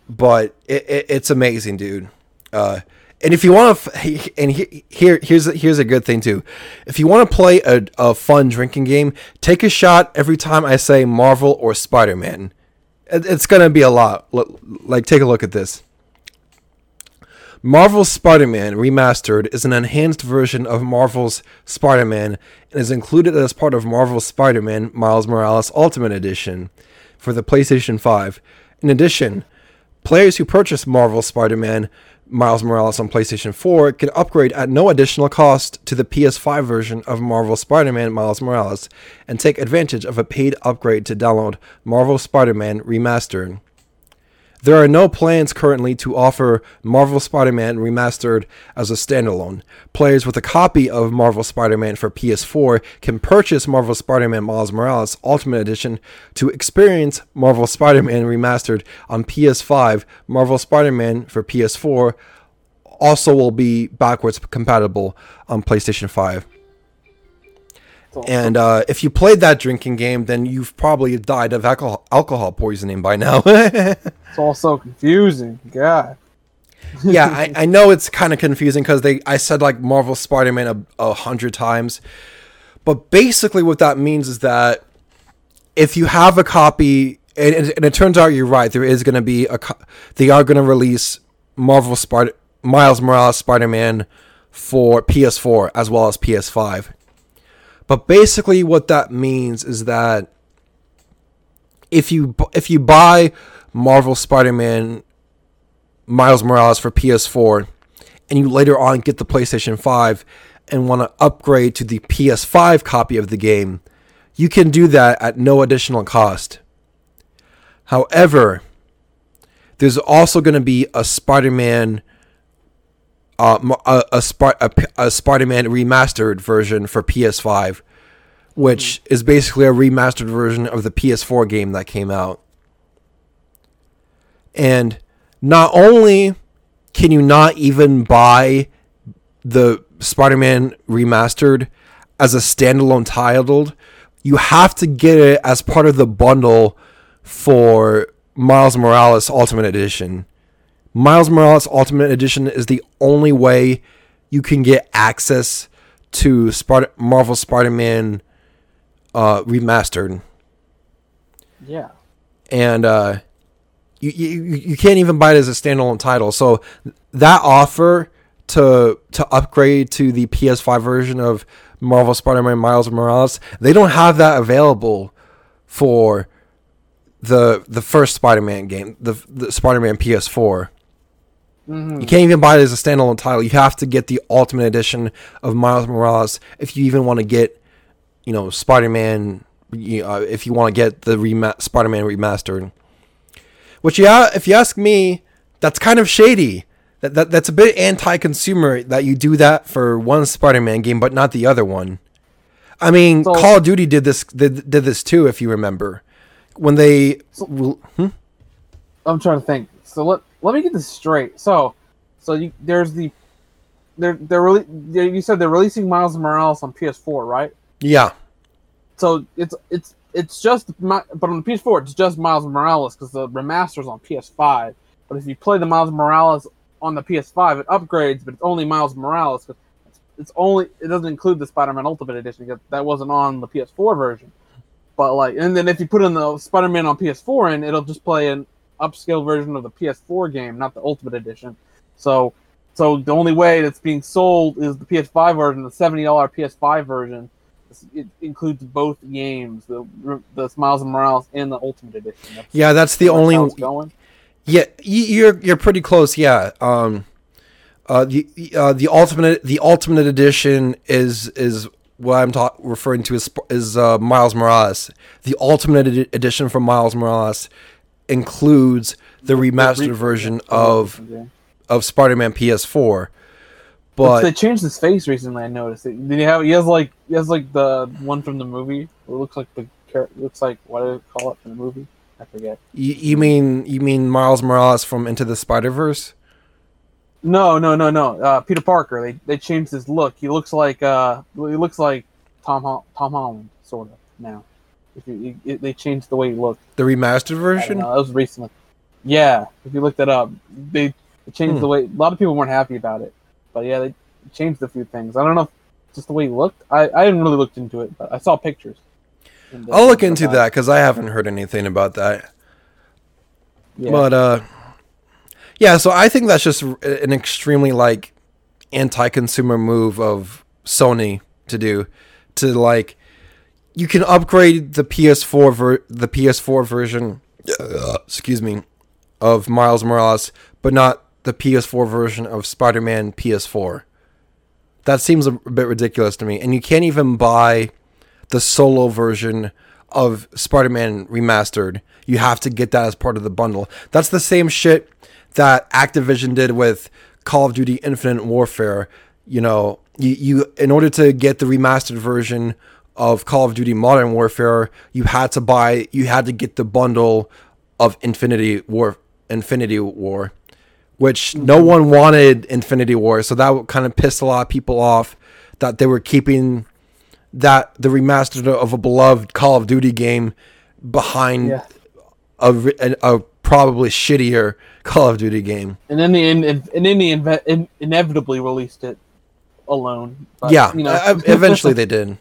but it, it, it's amazing, dude. Uh, and if you want to, and he, here here's here's a good thing too. If you want to play a, a fun drinking game, take a shot every time I say Marvel or Spider Man. It, it's gonna be a lot. Like, take a look at this. Marvel's Spider Man Remastered is an enhanced version of Marvel's Spider Man and is included as part of Marvel's Spider Man Miles Morales Ultimate Edition for the PlayStation 5. In addition, players who purchase Marvel's Spider Man Miles Morales on PlayStation 4 can upgrade at no additional cost to the PS5 version of Marvel Spider Man Miles Morales and take advantage of a paid upgrade to download Marvel Spider Man Remastered. There are no plans currently to offer Marvel Spider Man Remastered as a standalone. Players with a copy of Marvel Spider Man for PS4 can purchase Marvel Spider Man Miles Morales Ultimate Edition to experience Marvel Spider Man Remastered on PS5. Marvel Spider Man for PS4 also will be backwards compatible on PlayStation 5. And uh, if you played that drinking game, then you've probably died of alcohol, alcohol poisoning by now. It's all so confusing. God. yeah, I, I know it's kind of confusing because they I said like Marvel Spider-Man a, a hundred times, but basically what that means is that if you have a copy, and, and it turns out you're right, there is going to be a co- they are going to release Marvel Spider Miles Morales Spider-Man for PS4 as well as PS5. But basically what that means is that if you if you buy Marvel Spider-Man Miles Morales for PS4 and you later on get the PlayStation 5 and want to upgrade to the PS5 copy of the game, you can do that at no additional cost. However, there's also going to be a Spider-Man uh, m- a, a, a, a Spider-Man remastered version for PS5, which is basically a remastered version of the PS4 game that came out. And not only can you not even buy the Spider-Man remastered as a standalone titled, you have to get it as part of the bundle for Miles Morales Ultimate Edition. Miles Morales Ultimate Edition is the only way you can get access to Spider- Marvel Spider-Man uh, remastered, Yeah. and uh, you, you you can't even buy it as a standalone title. So that offer to to upgrade to the PS5 version of Marvel Spider-Man Miles Morales, they don't have that available for the the first Spider-Man game, the the Spider-Man PS4. Mm-hmm. You can't even buy it as a standalone title. You have to get the Ultimate Edition of Miles Morales if you even want to get, you know, Spider-Man. You, uh, if you want to get the rema- Spider-Man remastered, which yeah, if you ask me, that's kind of shady. That, that that's a bit anti-consumer that you do that for one Spider-Man game but not the other one. I mean, So- Call of Duty did this did, did this too, if you remember, when they. Hmm? I'm trying to think. So let let me get this straight. So, so you, there's the they're they're really you said they're releasing Miles Morales on PS4, right? Yeah, So it's it's it's just but on the PS4 it's just Miles Morales because the remaster's on PS5. But if you play the Miles Morales on the PS5, it upgrades, but it's only Miles Morales. 'cause it's, it's only it doesn't include the Spider-Man Ultimate Edition because that wasn't on the PS4 version. But like, and then if you put in the Spider-Man on PS4, and it'll just play an upscale version of the PS4 game, not the Ultimate Edition. So, so the only way that's being sold is the PS5 version, the seventy dollar PS5 version. It includes both games, the the Miles Morales and the Ultimate Edition. That's yeah, that's the only. going. Yeah, you're you're pretty close. Yeah. Um, uh, the uh, the ultimate the ultimate edition is is what I'm ta- referring to as is uh, Miles Morales. The ultimate edi- edition for Miles Morales includes the remastered re- version of of Spider-Man PS4. But they changed his face recently. I noticed. it. Did he have? He has like he has like the one from the movie. It looks like the looks like what do they call it from the movie? I forget. you, you mean you mean Miles Morales from Into the Spider Verse? No, no, no, no. Uh, Peter Parker. They they changed his look. He looks like uh he looks like Tom Tom Holland sort of now. If you, you, they changed the way he looked. The remastered version? know, that was recently. Yeah, if you look that up, they, changed Hmm. the way. A lot of people weren't happy about it, but yeah, they changed a few things. I don't know, if just the way he looked. I I hadn't really looked into it, but I saw pictures. Uh, I'll look into that because I haven't heard anything about that. Yeah. But uh yeah, so I think that's just an extremely like anti-consumer move of Sony to do to like you can upgrade the PS4 ver- the PS4 version uh, excuse me of Miles Morales but not the PS4 version of Spider-Man PS4. That seems a bit ridiculous to me and you can't even buy the solo version of Spider-Man remastered. You have to get that as part of the bundle. That's the same shit that Activision did with Call of Duty Infinite Warfare. You know, you, you in order to get the remastered version of Call of Duty Modern Warfare, you had to buy you had to get the bundle of Infinity War Infinity War, which no mm-hmm. one wanted Infinity War, so that kind of pissed a lot of people off that they were keeping that the remastered of a beloved Call of Duty game behind Yeah. a, a, a probably shittier Call of Duty game. and then the and, and then the inve- in, inevitably released it alone. But, yeah, you know, eventually they did.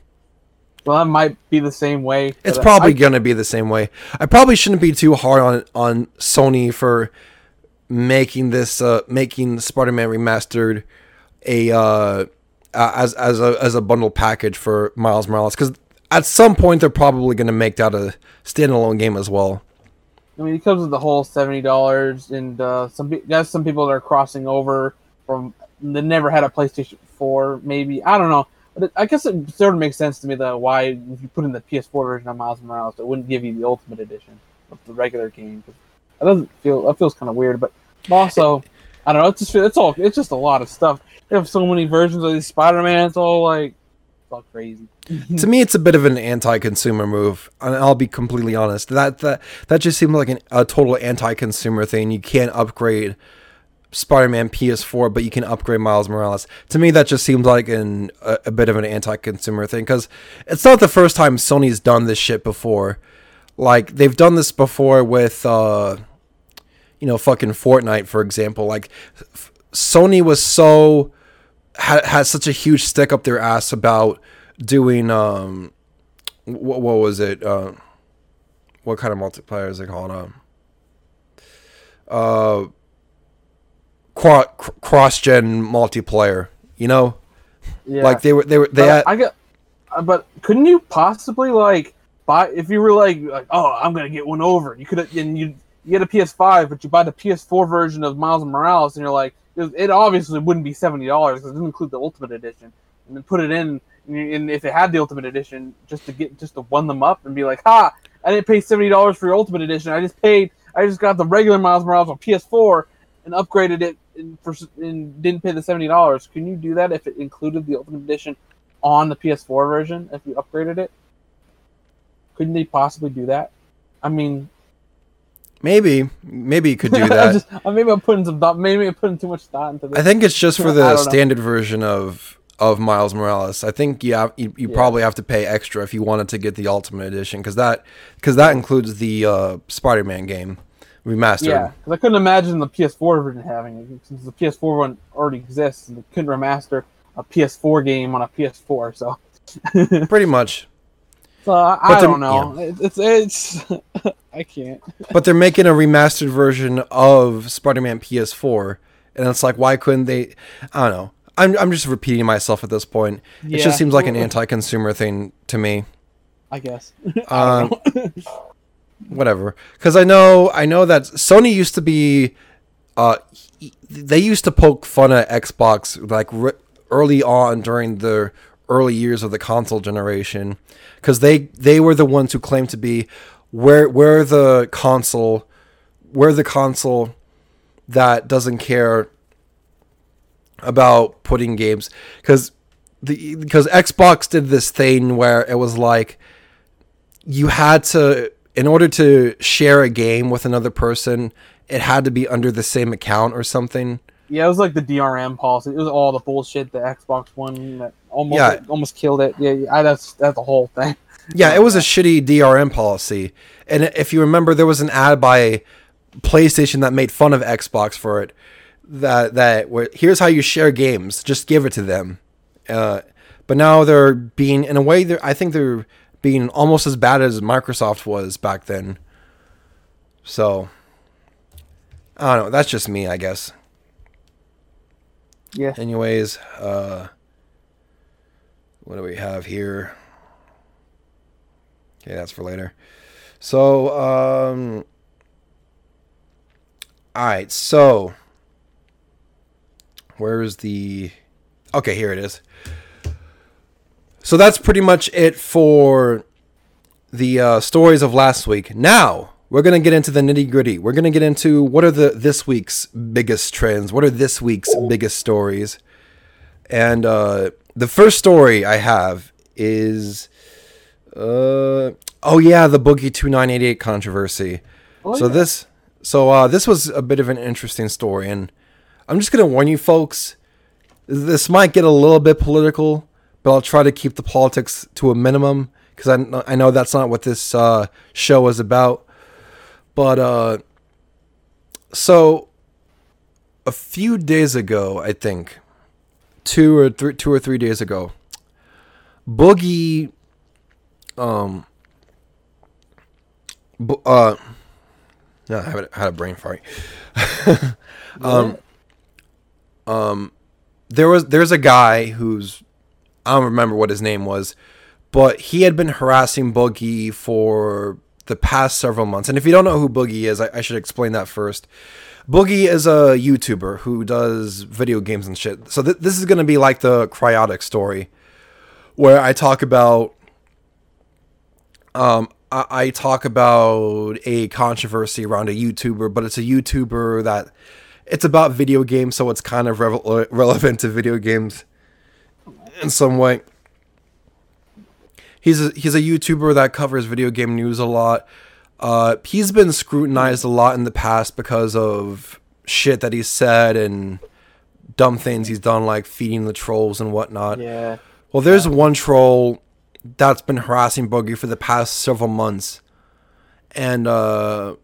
Well, that might be the same way. It's but I- probably gonna be the same way. I probably shouldn't be too hard on on Sony for making this uh making Spider-Man remastered a uh as as a as a bundle package for Miles Morales because at some point they're probably going to make that a standalone game as well. I mean, it comes with the whole seventy dollars, and uh, some there's some people that are crossing over from that never had a PlayStation Four. Maybe I don't know, I guess it sort of makes sense to me that why if you put in the PS4 version of Miles Morales, it wouldn't give you the Ultimate Edition of the regular game. That doesn't feel that feels kind of weird, but also I don't know. It's just it's all it's just a lot of stuff. They have so many versions of these Spider-Man. It's all like it's all crazy. to me, it's a bit of an anti-consumer move, and I'll be completely honest. That that that just seemed like an, a total anti-consumer thing. You can't upgrade Spider-Man PS4, but you can upgrade Miles Morales. To me, that just seems like an a, a bit of an anti-consumer thing because it's not the first time Sony's done this shit before. Like they've done this before with, uh, you know, fucking Fortnite, for example. Like f- Sony was so ha- has such a huge stick up their ass about doing um what, what was it uh what kind of multiplayer is it called um uh cro- cross gen multiplayer you know? Yeah. like they were they were they But had, I got, uh, but couldn't you possibly like buy if you were like like oh I'm gonna get one over you could and you you get a PS5 but you buy the PS4 version of Miles Morales and you're like it, obviously wouldn't be seventy dollars because it didn't include the Ultimate Edition and then put it in and, if it had the Ultimate Edition just to get just to one them up and be like ha! I didn't pay seventy dollars for your Ultimate Edition. I just paid I just got the regular Miles Morales on PS4 and upgraded it for, and didn't pay the seventy dollars. Can you do that if it included the Ultimate Edition on the PS4 version? If you upgraded it, couldn't they possibly do that? I mean, maybe maybe you could do I that just, uh, maybe I'm putting some thought. Maybe I'm putting too much thought into this. I think it's just for the don't know. standard version of of Miles Morales. I think you have, you, you Yeah. probably have to pay extra if you wanted to get the Ultimate Edition because that because that includes the uh, Spider-Man game remastered. yeah, because I couldn't imagine the PS4 version having it since the PS4 one already exists and they couldn't remaster a PS4 game on a PS4. So, Pretty much. so I, I don't know. It- It's it's I can't. But they're making a remastered version of Spider-Man PS4, and it's like, why couldn't they? I don't know. I'm I'm just repeating myself at this point. It Yeah. just seems like an anti-consumer thing to me. I guess. Uh, whatever. Because I know I know that Sony used to be, uh, they used to poke fun at Xbox like early on during the early years of the console generation, because they they were the ones who claimed to be where where the console, where the console that doesn't care about putting games because the because Xbox did this thing where it was like you had to in order to share a game with another person it had to be under the same account or something Yeah, it was like the DRM policy. It was all the bullshit the Xbox One that almost Yeah. almost killed it. Yeah, I, that's that's the whole thing. yeah it was a shitty drm policy and if you remember there was an ad by playstation that made fun of xbox for it that that where here's how you share games just give it to them uh, but now they're being in a way they're i think they're being almost as bad as microsoft was back then. So i don't know. That's just me i guess. Yeah, anyways uh what do we have here? Okay that's for later. So um all right so where's the okay here it is so that's pretty much it for the uh, stories of last week now we're gonna get into the nitty gritty we're gonna get into what are the this week's biggest trends what are this week's biggest stories and uh, the first story I have is, uh, oh yeah, the Boogie Two Nine Eight Eight controversy. Oh, so yeah. this, so uh, this was a bit of an interesting story, and I'm just gonna warn you folks, this might get a little bit political, but I'll try to keep the politics to a minimum because I I know that's not what this uh, show is about. But uh, so a few days ago, I think two or three two or three days ago boogie um bo- uh no, I had a- had a brain fart. um, um, there was there's a guy who's I don't remember what his name was, but he had been harassing Boogie for the past several months. And if you don't know who Boogie is, I, I should explain that first. Boogie is a YouTuber who does video games and shit. So th- this is going to be like the Cryaotic story, where I talk about, um, I, I talk about a controversy around a YouTuber, but it's a YouTuber that it's about video games, so it's kind of revel- relevant to video games in some way. He's a, he's a YouTuber that covers video game news a lot. Uh, he's been scrutinized a lot in the past because of shit that he's said and dumb things he's done, like feeding the trolls and whatnot. Yeah. Well, there's one troll that's been harassing Boogie for the past several months, and uh,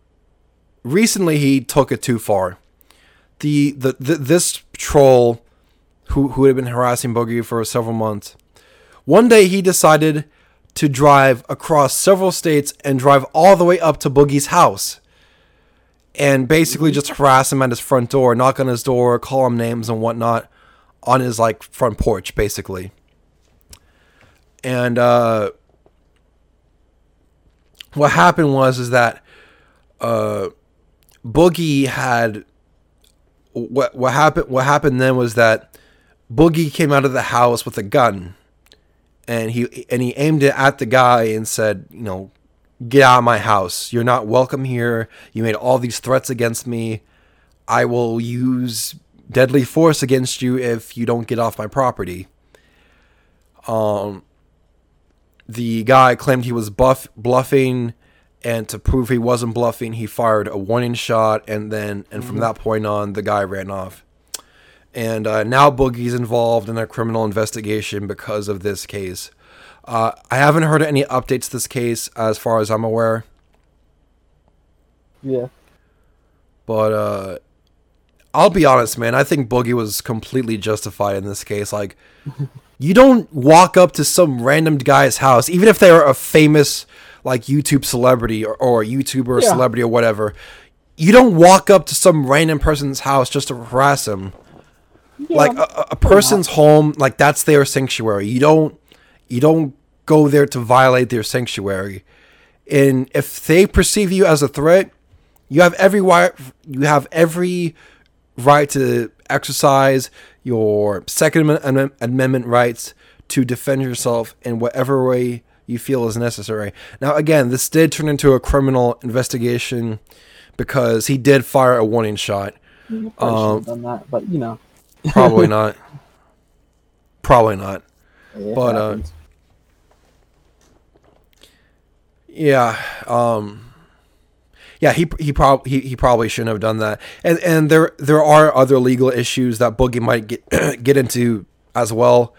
recently he took it too far. The, the the this troll who who had been harassing Boogie for several months, one day he decided to drive across several states and drive all the way up to Boogie's house. And basically just harass him at his front door, knock on his door, call him names and whatnot on his like front porch, basically. And uh what happened was is that uh Boogie had what what happened what happened then was that Boogie came out of the house with a gun and he and he aimed it at the guy and said, you know, get out of my house. You're not welcome here. You made all these threats against me. I will use deadly force against you if you don't get off my property. Um the guy claimed he was buff bluffing and to prove he wasn't bluffing, he fired a warning shot and then and from that point on the guy ran off and uh, now Boogie's involved in a criminal investigation because of this case. Uh, I haven't heard any updates to this case as far as I'm aware, Yeah. but uh, I'll be honest, man. I think Boogie was completely justified in this case. Like, you don't walk up to some random guy's house, even if they're a famous like YouTube celebrity or, or a YouTuber or Yeah. celebrity or whatever. You don't walk up to some random person's house just to harass him. Like a, a- person's home like that's their sanctuary. You don't you don't go there to violate their sanctuary. And if they perceive you as a threat you have every right you have every right to exercise your second Amendment- rights to defend yourself in whatever way you feel is necessary. Now again this did turn into a criminal investigation because he did fire a warning shot. Um, done that, but you know. Probably not probably not it but, uh. Yeah. Um yeah, he he probably he, he probably shouldn't have done that. And and there there are other legal issues that Boogie might get get into as well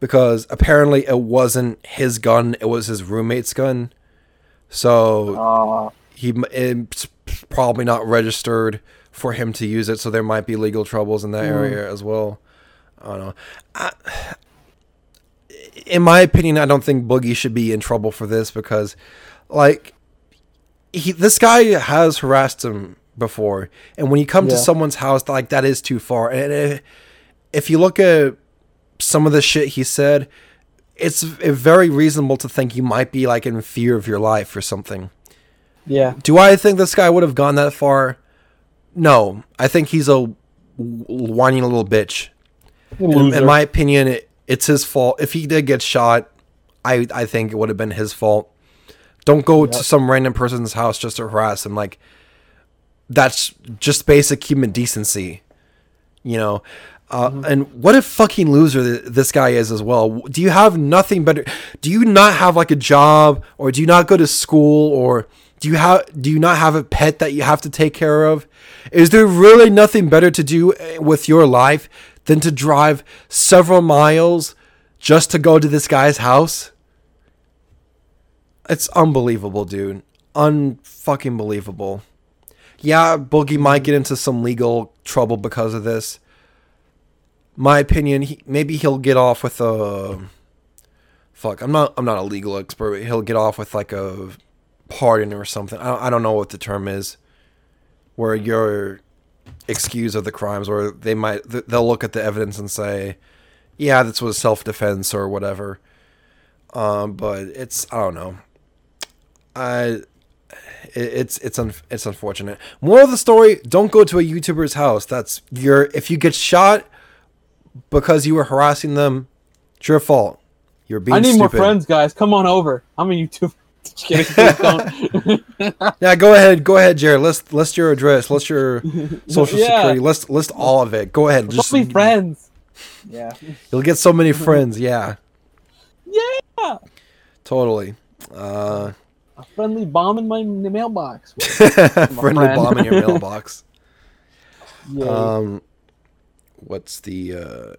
because apparently it wasn't his gun, it was his roommate's gun. So Uh, he it's probably not registered for him to use it, so there might be legal troubles in that mm. area as well. I don't know. I, in my opinion, I don't think Boogie should be in trouble for this because, like, he this guy has harassed him before, and when you come to someone's house, like that is too far. And if, if you look at some of the shit he said, it's very reasonable to think you might be like in fear of your life or something. yeah. Do I think this guy would have gone that far? No, I think he's a whiny little bitch. In, in my opinion, it, it's his fault. If he did get shot, I I think it would have been his fault. Don't go to some random person's house just to harass him. Like that's just basic human decency, you know. Uh, And what a fucking loser th- this guy is as well. Do you have nothing better? Do you not have like a job, or do you not go to school, or do you have do you not have a pet that you have to take care of? Is there really nothing better to do eh, with your life than to drive several miles just to go to this guy's house? It's unbelievable, dude. Unfucking believable. Yeah, Boogie might get into some legal trouble because of this. My opinion, he, maybe he'll get off with a fuck. I'm not. I'm not a legal expert. He'll get off with like a pardon or something. I don't, I don't know what the term is, where you're excused of the crimes, or they might they'll look at the evidence and say, yeah, this was self defense or whatever. Um, but it's I don't know. I it, it's it's un, it's unfortunate. Moral of the story: Don't go to a YouTuber's house. That's your if you get shot because you were harassing them, it's your fault. You're being I need stupid. more friends, guys. Come on over. I'm a YouTuber. Just kidding. Don't. Yeah, go ahead, go ahead, Jared. List list your address, list your social Yeah. security, list list all of it. Go ahead, just Just be friends. Yeah. You'll get so many friends. Yeah, Yeah. totally. Uh, A friendly bomb in my mailbox. friendly friend. bomb in your mailbox. Yay. Um, what's the? Uh,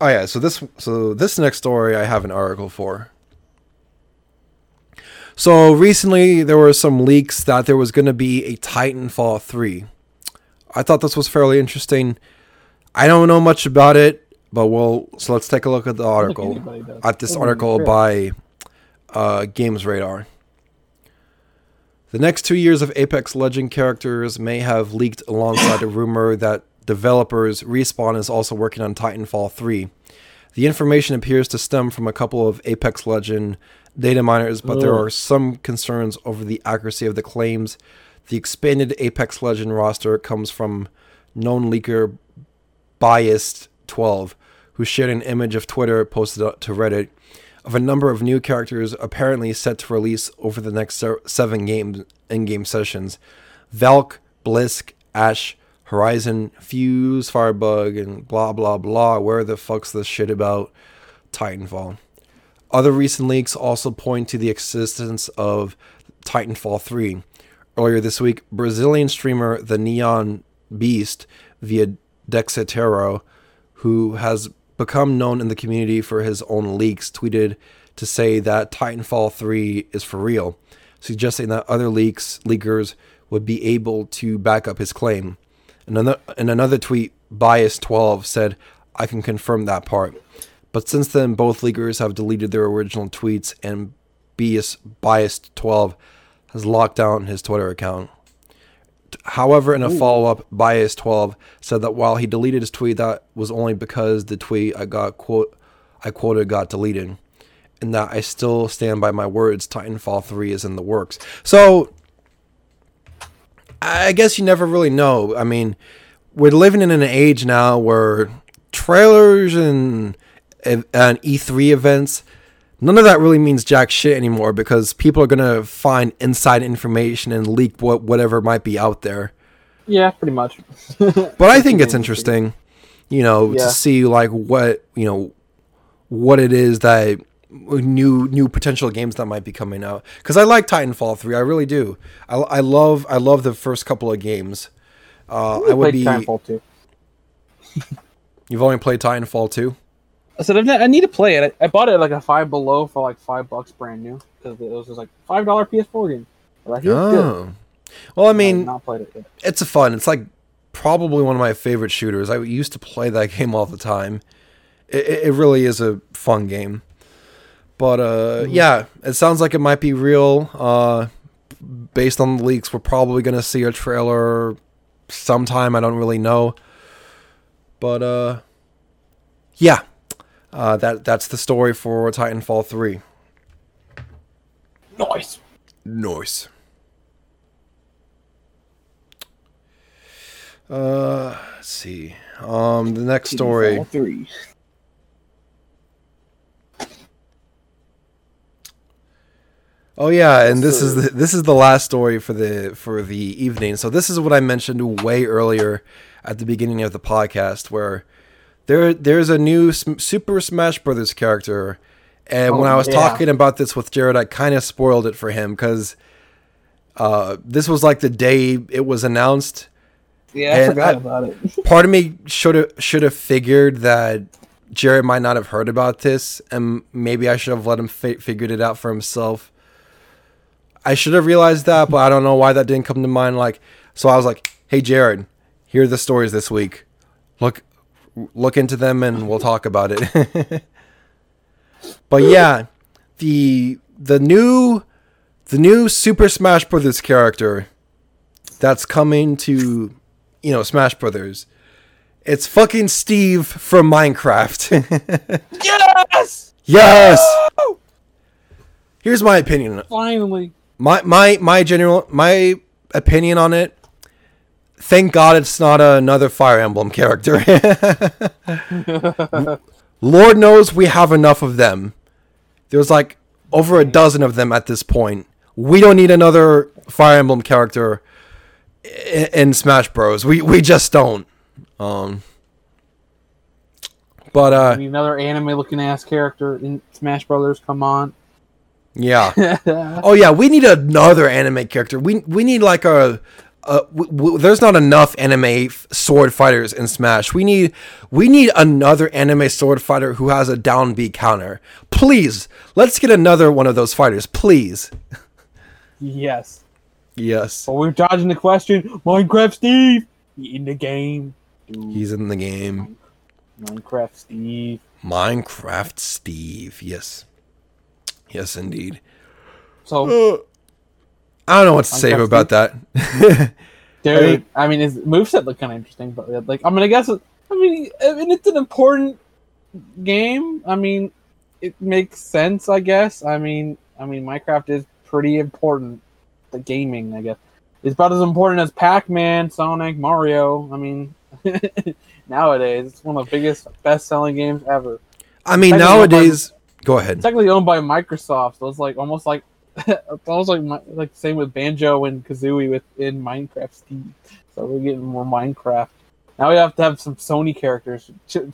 oh yeah, so this so this next story I have an article for. So recently there were some leaks that there was going to be a Titanfall three. I thought this was fairly interesting. I don't know much about it, but we'll so let's take a look at the article. At this article by uh, Games Radar. The next two years of Apex Legend characters may have leaked alongside a rumor that developers Respawn is also working on Titanfall 3. The information appears to stem from a couple of Apex Legend data miners, but there are some concerns over the accuracy of the claims. The expanded Apex Legend roster comes from known leaker Biast12, who shared an image of Twitter posted to Reddit of a number of new characters apparently set to release over the next seven games in-game sessions. Valk, Blisk, Ash, Horizon, Fuse, Firebug, and blah blah blah. Where the fuck's this shit about Titanfall? Other recent leaks also point to the existence of Titanfall 3. Earlier this week, Brazilian streamer The Neon Beast via Dexerto, who has become known in the community for his own leaks, tweeted to say that Titanfall 3 is for real, suggesting that other leaks leakers would be able to back up his claim. In another, in another tweet, Biast12 said, I can confirm that part. But since then, both leakers have deleted their original tweets, and Bias, Biast12 has locked down his Twitter account. However, in a follow up, Biast12 said that while he deleted his tweet, that was only because the tweet I got quote I quoted got deleted, and that I still stand by my words. Titanfall 3 is in the works. So, I guess you never really know. I mean, we're living in an age now where trailers and and E3 events, none of that really means jack shit anymore because people are gonna find inside information and leak what whatever might be out there. yeah, pretty much. But I think it's interesting, you know, Yeah. to see like what you know, what it is that new new potential games that might be coming out. Because I like Titanfall three, I really do. I, I love I love the first couple of games. Uh, I would be. Titanfall 2. You've only played Titanfall two. I said I need to play it. I, I bought it at like a five below for like five bucks brand new because it was just like five dollar PS4 game. Like. Oh. Well, I I mean, not played it yet. it's a fun. It's like probably one of my favorite shooters. I used to play that game all the time. It, it really is a fun game. But uh, yeah, it sounds like it might be real. Uh, based on the leaks, we're probably gonna see a trailer sometime. I don't really know. But uh, yeah, uh, that that's the story for Titanfall three. Nice. Nice. Uh, let's see. Um, the next story. Titanfall 3. Oh yeah, and this is the, this is the last story for the for the evening. So this is what I mentioned way earlier at the beginning of the podcast, where there there's a new Super Smash Brothers character, and when Oh, I was yeah. talking about this with Jared, I kind of spoiled it for him because uh, this was like the day it was announced. Yeah, I And forgot I- about it. part of me should have should have figured that Jared might not have heard about this, and maybe I should have let him fi- figured it out for himself. I should have realized that, but I don't know why that didn't come to mind. Like, so I was like, "Hey, Jared, here are the stories this week. Look, look into them, and we'll talk about it." but yeah, the the new the new Super Smash Brothers character that's coming to you know Smash Brothers. It's fucking Steve from Minecraft. yes. Yes. Here's my opinion. Finally. My my my general my opinion on it. Thank God it's not another Fire Emblem character. Lord knows we have enough of them. There's like over a dozen of them at this point. We don't need another Fire Emblem character i- in Smash Bros. We we just don't. Um but uh Need another anime looking ass character in Smash Brothers. Come on. yeah. Oh yeah, we need another anime character. We we need like a. Uh, w- w- there's not enough anime f- sword fighters in Smash. We need we need another anime sword fighter who has a down B counter. Please, let's get another one of those fighters. Please. yes. Yes, But we're dodging the question. Minecraft Steve. In the game. Dude, he's in the game. Minecraft Steve. Minecraft Steve. Yes, yes, indeed. So, I don't know what to say about that. dude, I mean, his moveset looked kind of interesting, but uh, like, I'm mean, I guess, it, I mean, I mean, it's an important game. I mean, it makes sense, I guess. I mean, I mean, Minecraft is pretty important. The gaming, I guess, it's about as important as Pac-Man, Sonic, Mario. I mean, nowadays, it's one of the biggest, best-selling games ever. I mean, Technically, nowadays. Go ahead. It's technically owned by Microsoft, so it's like almost like it's almost like like same with Banjo and Kazooie within Minecraft Steve. So we're getting more Minecraft. Now we have to have some Sony characters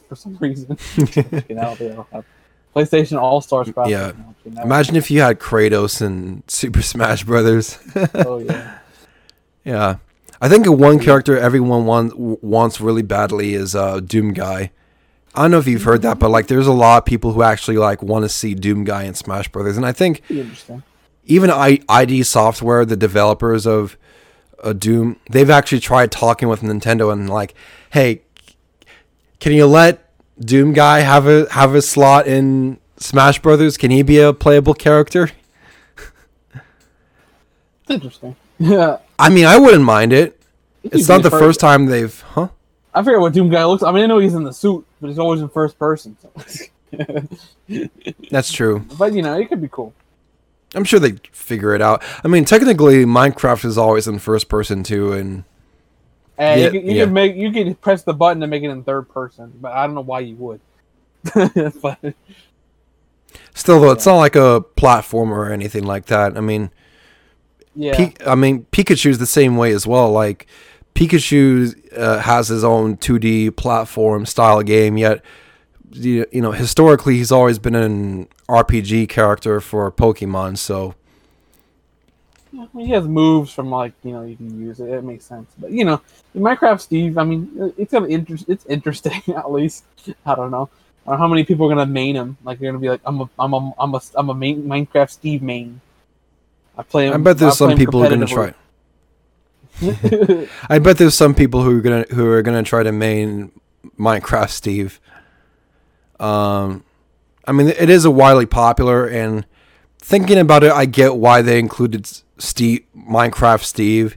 for some reason. you know, they don't have PlayStation All Stars. Yeah. Imagine if you had Kratos and Super Smash Brothers. Oh yeah. yeah, I think one character everyone want, wants really badly is uh, Doom Guy. I don't know if you've heard that, but like, there's a lot of people who actually like want to see Doom Guy in Smash Brothers, and I think. Even I- ID Software, the developers of uh, Doom, they've actually tried talking with Nintendo and like, hey, can you let Doom Guy have a have a slot in Smash Brothers? Can he be a playable character? It's interesting. Yeah. I mean, I wouldn't mind it. It's not the fir- first time they've, huh? I forget what Doom guy looks. I mean, I know he's in the suit, but he's always in first person. So. That's true. but you know, it could be cool. I'm sure they figure it out. I mean, technically, Minecraft is always in first person too, and Yeah, you, can, you yeah. can make you can press the button to make it in third person, but I don't know why you would. but still, though, it's not like a platformer or anything like that. I mean, yeah, Pi- I mean, Pikachu's the same way as well. Like, Pikachu uh, has his own 2D platform style game, yet, you know, historically, he's always been an RPG character for Pokemon. So, I mean, he has moves from like you know you can use it. It makes sense, but you know, in Minecraft Steve, I mean, it's gonna interest. It's interesting at least. I don't know. Or how many people are gonna main him? Like they're gonna be like, I'm a, I'm a, I'm a, I'm a main Minecraft Steve main. I play him. I bet there's I some people who are gonna try. I bet there's some people who are gonna who are gonna try to main Minecraft Steve. Um, I mean, it is a widely popular, and thinking about it, I get why they included Steve Minecraft Steve.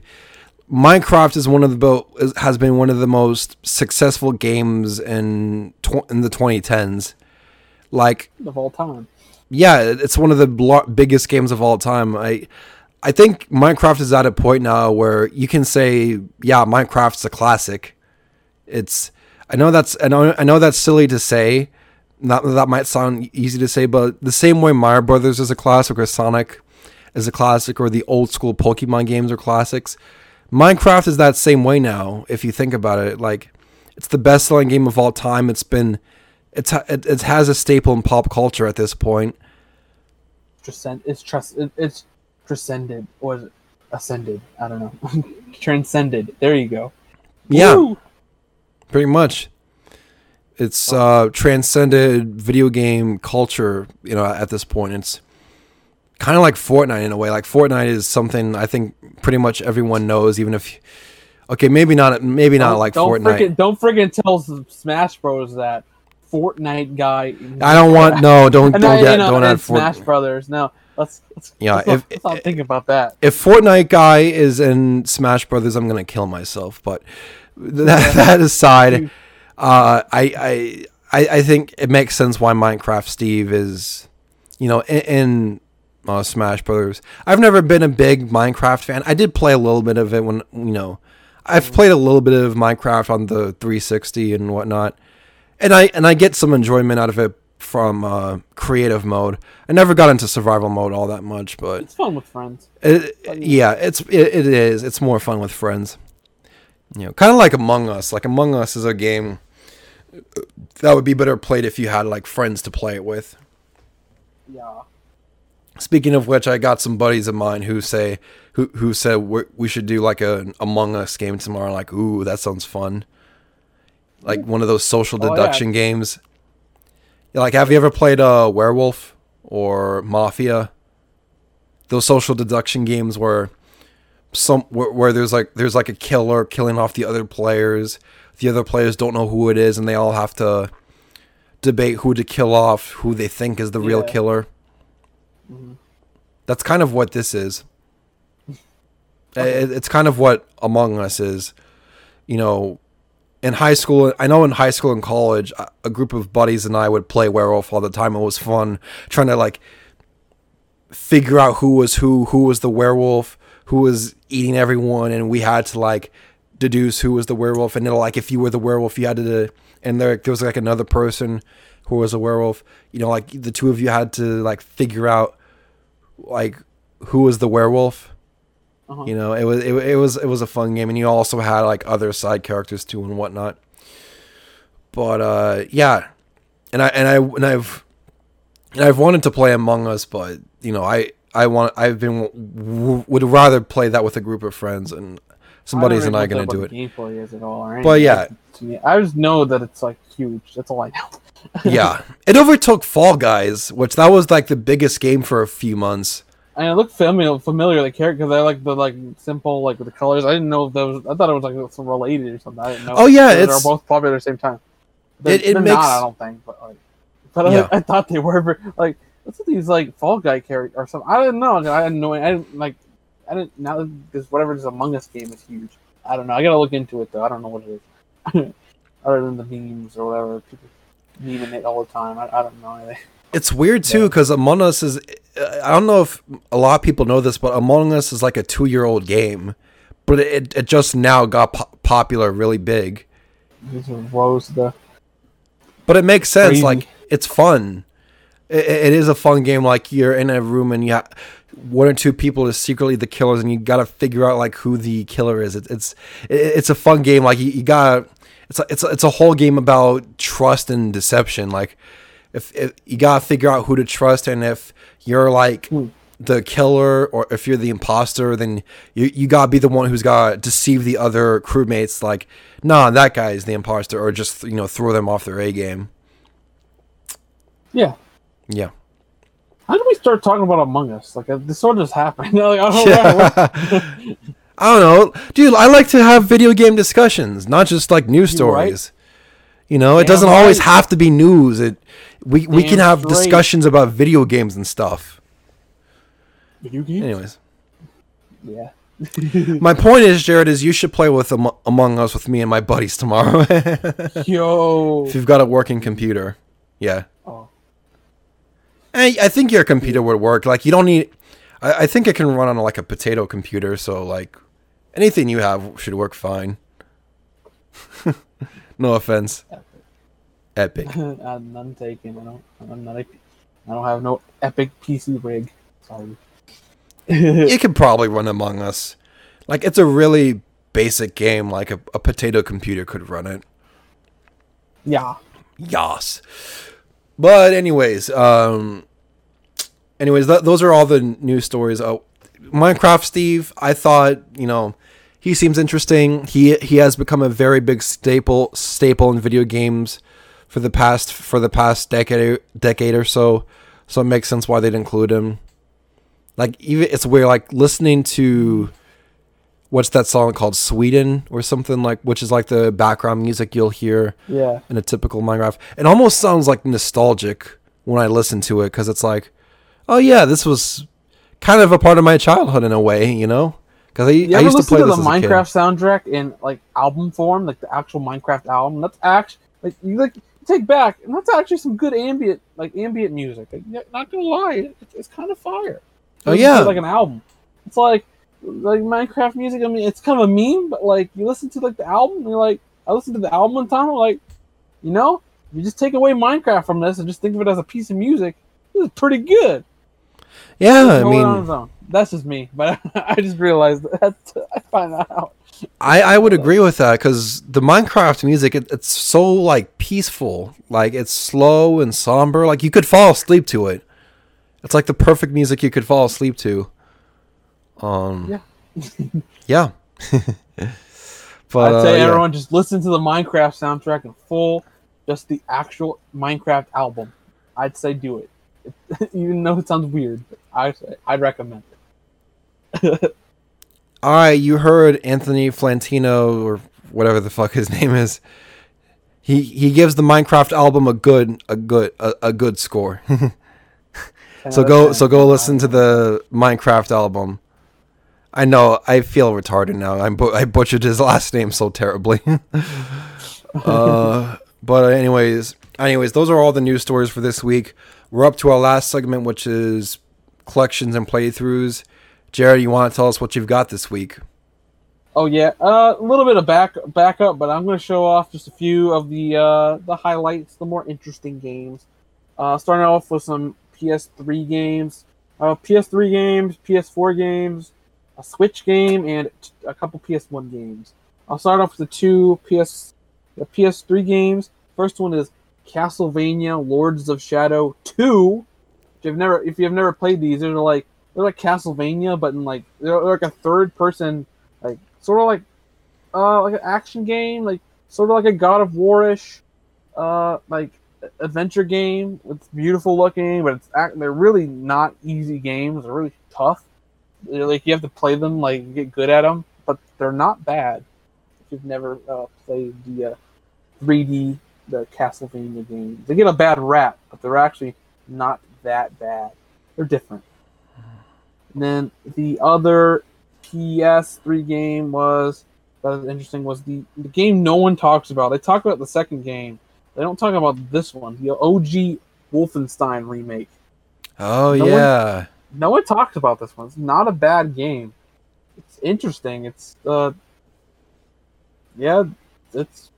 Minecraft is one of the has been one of the most successful games in tw- in the 2010s. Like of all time. yeah, it's one of the blo- biggest games of all time. I I think Minecraft is at a point now where you can say, yeah, Minecraft's a classic. It's I know that's I know I know that's silly to say. Not that might sound easy to say, but the same way Mario Brothers is a classic or Sonic is a classic or the old school Pokemon games are classics. Minecraft is that same way now if you think about it. Like it's the best selling game of all time. It's been it's it, it has a staple in pop culture at this point. transcend it's trust it, it's transcended or ascended i don't know transcended there you go Yeah, Woo! pretty much. It's uh, transcended video game culture, you know, at this point. It's kind of like Fortnite in a way. Like Fortnite is something I think pretty much everyone knows, even if okay, maybe not maybe not Don't- like don't Fortnite. Freaking, don't freaking tell Smash Bros that Fortnite guy. I don't want no, don't don't I- get you know, don't add Smash Fortnite. Brothers. No, let's let's, Yeah, let's, not, if- let's not think about that. If Fortnite guy is in Smash Brothers, I'm gonna kill myself. But that, that aside, uh, I I I, think it makes sense why Minecraft Steve is, you know, in, in uh, Smash Brothers. I've never been a big Minecraft fan. I did play a little bit of it when you know, I've played a little bit of Minecraft on the 360 and whatnot, and I and I get some enjoyment out of it from uh, creative mode. I never got into survival mode all that much, but It's fun with friends. it, yeah, it's it, it is. It's more fun with friends. You know, kind of like Among Us. Like Among Us is a game that would be better played if you had like friends to play it with. Yeah. Speaking of which, I got some buddies of mine who say who who said we should do like a Among Us game tomorrow. Like, ooh, that sounds fun. Like one of those social Oh, yeah. deduction games. Like, have you ever played uh, Werewolf or Mafia? Those social deduction games where some where, where there's like there's like a killer killing off the other players. The other players don't know who it is, and they all have to debate who to kill off, who they think is the real Yeah. killer. Mm-hmm. That's kind of what this is. It- It's kind of what Among Us is. You know, in high school, I know in high school and college, a group of buddies and I would play werewolf all the time. It was fun trying to like figure out who was who, who was the werewolf, who was eating everyone, and we had to like deduce who was the werewolf. And it'll like if you were the werewolf, you had to, and there there was like another person who was a werewolf. You know, like the two of you had to like figure out like who was the werewolf. Uh-huh. You know, it was it, it was it was a fun game, and you also had like other side characters too and whatnot. But uh, yeah, and I and I and I've and I've wanted to play Among Us, but you know, I I want I've been w- would rather play that with a group of friends, and some buddies and I gonna do it. Gameplay is at all, But yeah. to me, I just know that it's like huge. That's all I know. yeah, it overtook Fall Guys, which that was like the biggest game for a few months. And it looked familiar, familiar the character. They're like the like simple, like the colors. I didn't know if that was. I thought it was like some related or something. I didn't know. Oh, yeah, they're it's- both popular at the same time. They're, It- it they're makes- not. I don't think, but like, but Yeah. I, I thought they were. but, Like, what's with these like Fall Guy characters or something? I didn't know. I didn't know. I didn't like. I didn't now this whatever this Among Us game is huge. I don't know. I gotta look into it though. I don't know what it is. Other than the memes or whatever, people memeing it all the time. I, I don't know anything. It's weird too because Among Us is. I don't know if a lot of people know this, but Among Us is like a two-year-old game, but it it just now got po- popular really big. Are rose the. But it makes sense. Crazy. Like it's fun. It, it is a fun game. Like you're in a room and you ha- one or two people is secretly the killers, and you got to figure out like who the killer is. It, it's it, it's a fun game. Like you, you got it's a, it's a, it's a whole game about trust and deception. Like if, if you got to figure out who to trust, and if you're like Hmm. the killer or if you're the imposter, then you you gotta be the one who's gotta deceive the other crewmates. Like, nah, that guy is the imposter, or just you know throw them off their A game. Yeah. Yeah. How did we start talking about Among Us? Like uh, this sort of just happened. like, I don't know. I don't know, dude. I like to have video game discussions, not just like news You right. stories. You know, it doesn't always have to be news. It we we can have straight. discussions about video games and stuff. Video games. Anyways, Yeah. my point is, Jared, is you should play with Am- Among Us with me and my buddies tomorrow Yo. if you've got a working computer. Yeah. Oh. I, think your computer would work. Like you don't need. I, I think it can run on like a potato computer. So like anything you have should work fine. no offense. Epic. uh, none taken. I don't. I'm not. A, I don't have no epic PC rig. Sorry. it could probably run Among Us. Like it's a really basic game. Like a, a potato computer could run it. yeah. Yas. But anyways, um, anyways, th- those are all the news stories. Uh, Minecraft Steve, I thought you know he seems interesting. He he has become a very big staple staple in video games for the past for the past decade decade or so. So it makes sense why they'd include him. Like even it's weird, like listening to what's that song called Sweden or something like, which is like the background music you'll hear Yeah. in a typical Minecraft. It almost sounds like nostalgic when I listen to it because it's like, oh yeah, this was kind of a part of my childhood in a way, you know? Because I, You I used to play to the as a kid. Minecraft soundtrack in like album form, like the actual Minecraft album? That's actually like you like take back, and that's actually some good ambient, like ambient music. Like, not gonna lie, it's, it's kind of fire. Oh, Listen yeah. like an album. It's like like Minecraft music. I mean, it's kind of a meme, but like you listen to like the album, and you're like, I listened to the album one time, I'm like, you know, you just take away Minecraft from this and just think of it as a piece of music, this is pretty good. Yeah, I mean, that's just me, but I just realized that I find that out. I, I would agree with that because the Minecraft music it, it's so like peaceful, like it's slow and somber. Like you could fall asleep to it. It's like the perfect music you could fall asleep to. Um. Yeah. Yeah. but I'd uh, say yeah. everyone just listen to the Minecraft soundtrack in full, just the actual Minecraft album. I'd say do it. Even though it sounds weird, I I'd recommend it. All right, you heard Anthony Flantino or whatever the fuck his name is. He he gives the Minecraft album a good a good a, a good score. so go so go listen to the Minecraft album. I know I feel retarded now. I bu- I butchered his last name so terribly. uh, but anyways, anyways, those are all the news stories for this week. We're up to our last segment, which is collections and playthroughs. Jared, you want to tell us what you've got this week? Oh yeah, uh, a little bit of back backup, but I'm going to show off just a few of the uh, the highlights, the more interesting games. Uh, starting off with some PS3 games, uh, PS3 games, PS4 games, a Switch game, and a couple PS1 games. I'll start off with the two PS the PS3 games. First one is Castlevania Lords of Shadow 2. If you've never if you've never played these, they're like they're like Castlevania, but in like they're, like a third person like sort of like uh like an action game, like sort of like a God of War-ish, uh like adventure game. It's beautiful looking, but it's they're really not easy games. They're really tough. They're, like you have to play them, like get good at them, but they're not bad. If you've never uh, played the uh, 3D the Castlevania games, they get a bad rap, but they're actually not that bad. They're different. And then the other PS3 game was that was interesting was the, the game no one talks about. They talk about the second game. They don't talk about this one, the OG Wolfenstein remake. Oh No one- yeah, No one talks about this one. It's not a bad game. It's interesting. It's uh yeah, it's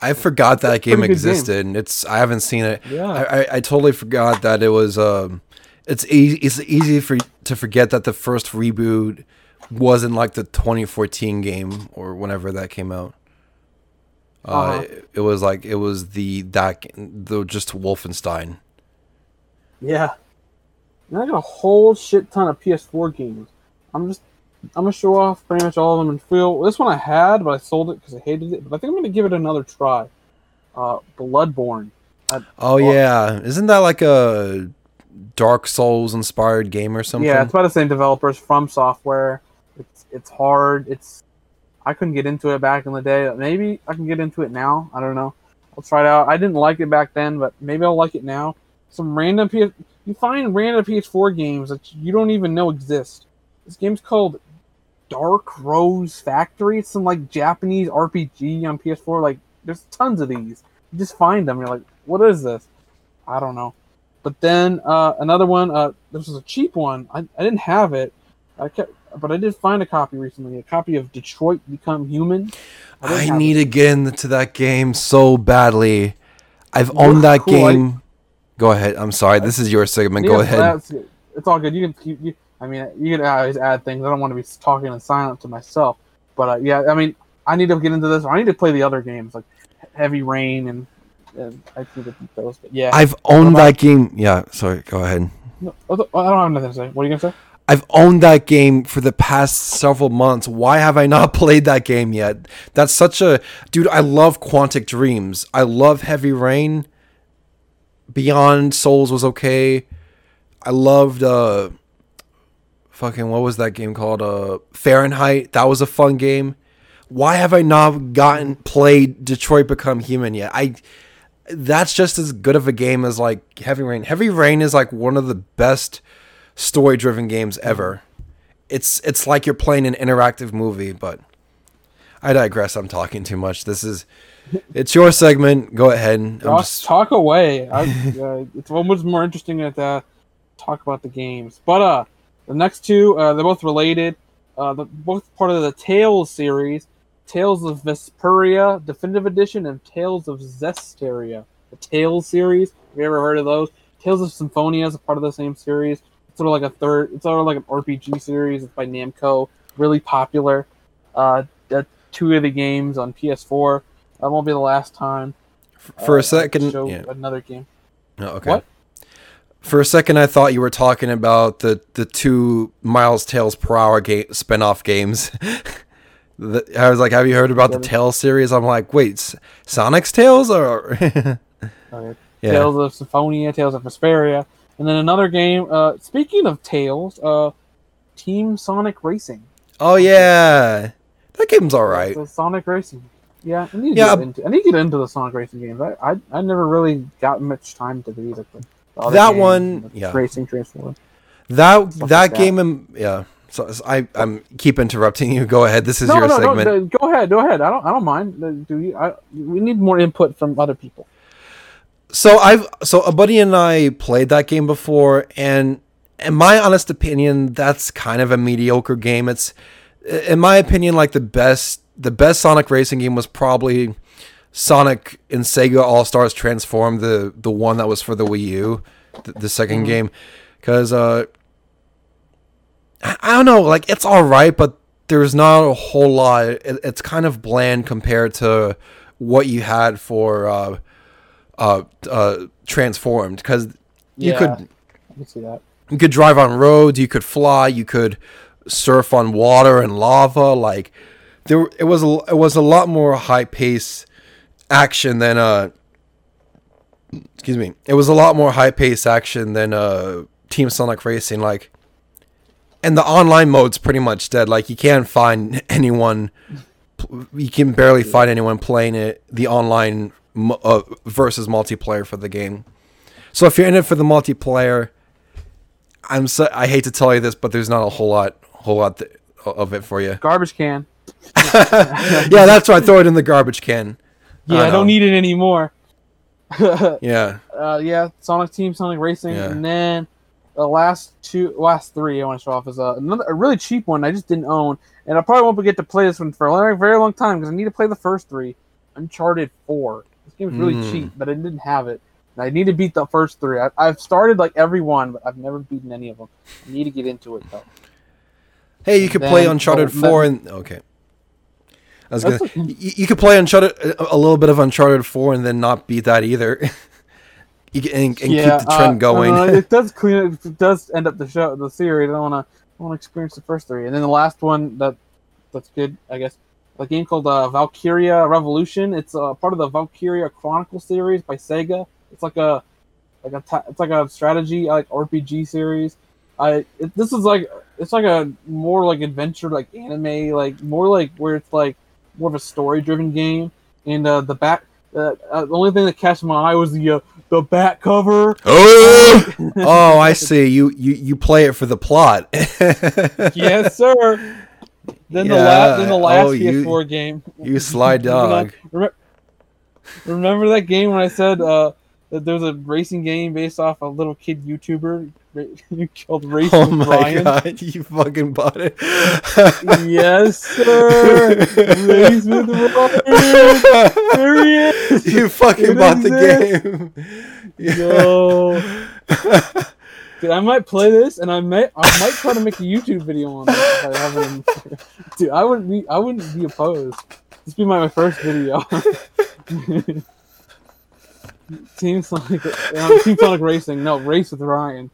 I forgot that game game. existed. and It's I haven't seen it. yeah. I, I, I totally forgot that it was. Um, it's easy. It's easy for to forget that the first reboot wasn't like the 2014 game or whenever that came out. Uh, Uh-huh. it, it was like it was the that the just Wolfenstein. Yeah. And I got a whole shit ton of PS4 games. I'm just, I'm gonna show off pretty much all of them and feel. This one I had, but I sold it because I hated it. But I think I'm gonna give it another try. Uh, Bloodborne. Oh Oh. yeah, isn't that like a Dark Souls inspired game or something? Yeah, it's by the same developers FromSoftware. It's it's hard. It's I couldn't get into it back in the day. Maybe I can get into it now. I don't know. I'll try it out. I didn't like it back then, but maybe I'll like it now. Some random PS you find random PS4 games that you don't even know exist. This game's called Dark Rose Factory. It's some like Japanese RPG on PS4. Like there's tons of these. You just find them. You're like, what is this? I don't know. But then uh, another one. Uh, this was a cheap one. I, I didn't have it. I kept, but I did find a copy recently. A copy of Detroit Become Human. didn't I need it. to get into that game so badly. I've Well, owned that cool, I- game. Go ahead. I'm sorry. This is your segment. Go ahead. it's all good. You can. You, you, I mean, you can always add things. I don't want to be talking in silent to myself. But uh, yeah, I mean, I need to get into this. I need to play the other games like Heavy Rain and, and I need to beat those. But yeah, I've owned that game. Yeah, sorry. Go ahead. No, I don't have nothing to say. What are you gonna say? I've owned that game for the past several months. Why have I not played that game yet? That's such a dude. I love Quantic Dreams. I love Heavy Rain. Beyond Souls was okay. I loved uh fucking what was that game called? Uh Fahrenheit. That was a fun game. Why have I not gotten played Detroit Become Human yet? I that's just as good of a game as like Heavy Rain. Heavy Rain is like one of the best story-driven games ever. It's it's like you're playing an interactive movie, but I digress. I'm talking too much. This is it's your segment. Go ahead. I'm Talk, just talk away. I, uh, it's almost more interesting to uh, talk about the games. But uh, the next two, uh, they're both related. Uh, the both part of the Tales series, Tales of Vesperia Definitive Edition and Tales of Zestiria. The Tales series. Have you ever heard of those? Tales of Symphonia is a part of the same series. It's sort of like a third. It's sort of like an RPG series. It's by Namco. Really popular. Uh, two of the games on PS4. That won't be the last time. for uh, a second. Yeah. another game. Oh, okay. What? For a second, I thought you were talking about the the two Miles Tails Prower game spin-off games. The- I was like, "Have you heard about the? Tales series?" I'm like, "Wait, S- Sonic's Tails or?" Yeah. Tales of Symphonia, Tales of Vesperia, and then another game. Uh, speaking of Tales, uh, Team Sonic Racing. Oh yeah, that game's all right. The Sonic Racing. Yeah, I need to Yeah, get into. I need to get into the Sonic Racing games. I I, I never really got much time to these. Like the, the other That games, one- yeah. Racing Transform. That Stuff that like that. game, um, yeah. So so I I'm keep interrupting you. Go ahead. This is No, your no, no, segment. no, Go ahead, go ahead. I don't, I don't mind. Uh, Do you? I, we need more input from other people. So I've so a buddy and I played that game before, and in my honest opinion, that's kind of a mediocre game. It's in my opinion like the best the best Sonic racing game was probably Sonic and Sega All Stars Transform, the the one that was for the Wii U, the, the 2nd game, because uh, I, I don't know, like it's all right, but there's not a whole lot. It, it's kind of bland compared to what you had for uh, uh, uh, Transformed, because you Yeah. could I see that. you could drive on roads, you could fly, you could surf on water and lava. Like there, it was a, it was a lot more high pace action than uh. Excuse me. It was a lot more high paced action than uh Team Sonic Racing. Like, and the online mode's pretty much dead. Like you can't find anyone. You can barely find anyone playing it. The online uh, versus multiplayer for the game. So if you're in it for the multiplayer, I'm so I hate to tell you this, but there's not a whole lot, whole lot th- of it for you. Garbage can. yeah, that's right. Throw it in the garbage can. Yeah, I, know. don't need it anymore. Yeah, uh, yeah, Sonic Team, Sonic Racing, Yeah. and then the last two, last three I want to show off is uh, another a really cheap one I just didn't own, and I probably won't get to play this one for a very, very long time because I need to play the first three. Uncharted Four. This game is really Mm. cheap, but I didn't have it. And I need to beat the first three. I, I've started like every one, but I've never beaten any of them. I need to get into it though. Hey, you could play Uncharted oh, Four and okay. I was gonna. You, you could play Uncharted a, a little bit of Uncharted Four and then not beat that either. you can, and, and keep the trend uh, going. uh, it does clean. It does end up the show, the series. I don't want to. I want to experience the first three, and then the last one that that's good, I guess. A game called uh, Valkyria Revolution. It's uh, part of the Valkyria Chronicle series by Sega. It's like a like a ta- it's like a strategy like RPG series. I it, this is like it's like a more like adventure like anime like more like where it's like more of a story driven game. And uh, the back uh, uh, the only thing that catches my eye was the uh, the back cover. oh, oh, I see. You, you you play it for the plot. yes, sir. Then the last, then the last oh, you- PS4 game. You sly dog. Remember, remember that game when I said uh, that there a racing game based off a little kid YouTuber ra- called oh Racing Oh my Ryan? god, you fucking bought it. Yes, sir. Race with Ryan. There he is. you fucking It bought the game. Yo. Dude, I might play this, and I might, I might try to make a YouTube video on it. If I haven't. Dude, I wouldn't be, I wouldn't be opposed. This be my first video. Team Sonic, uh, Team Sonic Racing. No, race with Ryan.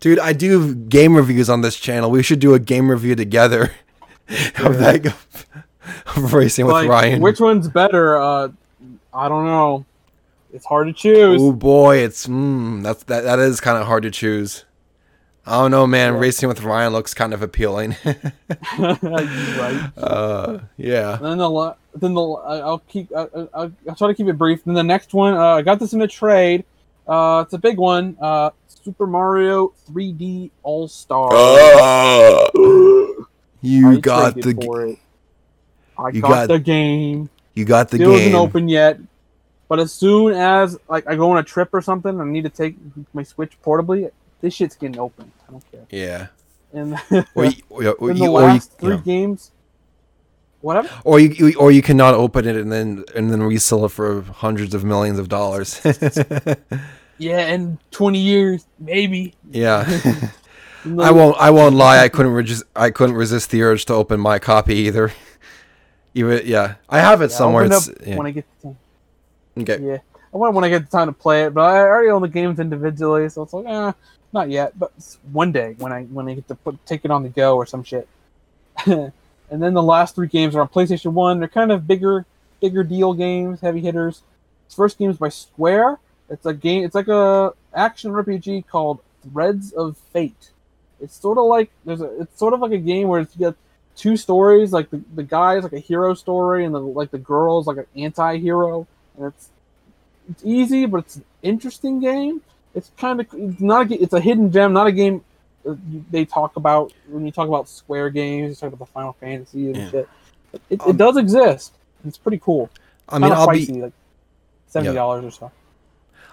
Dude, I do game reviews on this channel. We should do a game review together of that of racing with Ryan. which one's better? Uh, I don't know. It's hard to choose. Oh boy, it's mm, that's that that is kind of hard to choose. I don't know, man. Yeah. Racing with Ryan looks kind of appealing. Right. uh, yeah. And then the then the I- I'll keep I, I, I'll, I'll try to keep it brief. Then the next one, uh, I got this in a trade. Uh, it's a big one. Uh, Super Mario 3D All Star. you got the. g- it. I You got, got- the game. You got the Still game. open yet. But as soon as like I go on a trip or something, I need to take my Switch portably. This shit's getting open. I don't care. Yeah. And Or you, or, or in the you, last you three know, games, whatever. or you, you- or you cannot open it and then and then resell it for hundreds of millions of dollars. Yeah, in twenty years, maybe. yeah. I won't. I won't lie. I couldn't resist. I couldn't resist the urge to open my copy either. Even yeah, I have it yeah, somewhere. It's, yeah. when I get the time. Okay. Yeah, I want when I get the time to play it, but I already own the games individually, so it's like, eh, not yet. But one day when I when I get to put take it on the go or some shit. and then the last three games are on PlayStation One. They're kind of bigger, bigger deal games, heavy hitters. First game is by Square. It's a game. It's like a action RPG called Threads of Fate. It's sort of like there's a. It's sort of like a game where you got two stories. Like the, the guy is like a hero story, and the like the girl is like an anti-hero. And it's it's easy, but it's an interesting game. It's kind of it's not a it's a hidden gem, not a game they talk about when you talk about Square games. You talk about the Final Fantasy and Yeah. shit. It, Um, it does exist. It's pretty cool. I mean, I'll pricey, be. like seventy dollars or so.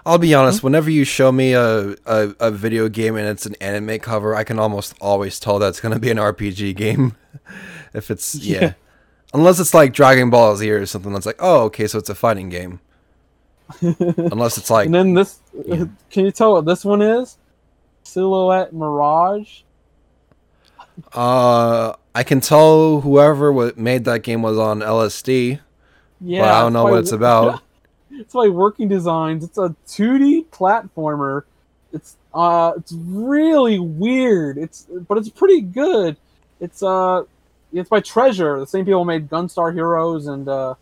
I'll be honest. Hmm? Whenever you show me a, a a video game and it's an anime cover, I can almost always tell that's gonna be an RPG game. if it's yeah. Yeah. Unless it's like Dragon Ball Z or something that's like, oh, okay, so it's a fighting game. Unless it's like, and then this, yeah. can you tell what this one is? Silhouette Mirage. uh, I can tell whoever wa made that game was on LSD. Yeah, I don't know what it's about. it's by Working Designs. It's a 2D platformer. It's uh, it's really weird. It's but it's pretty good. It's uh, it's by Treasure, the same people who made Gunstar Heroes and uh,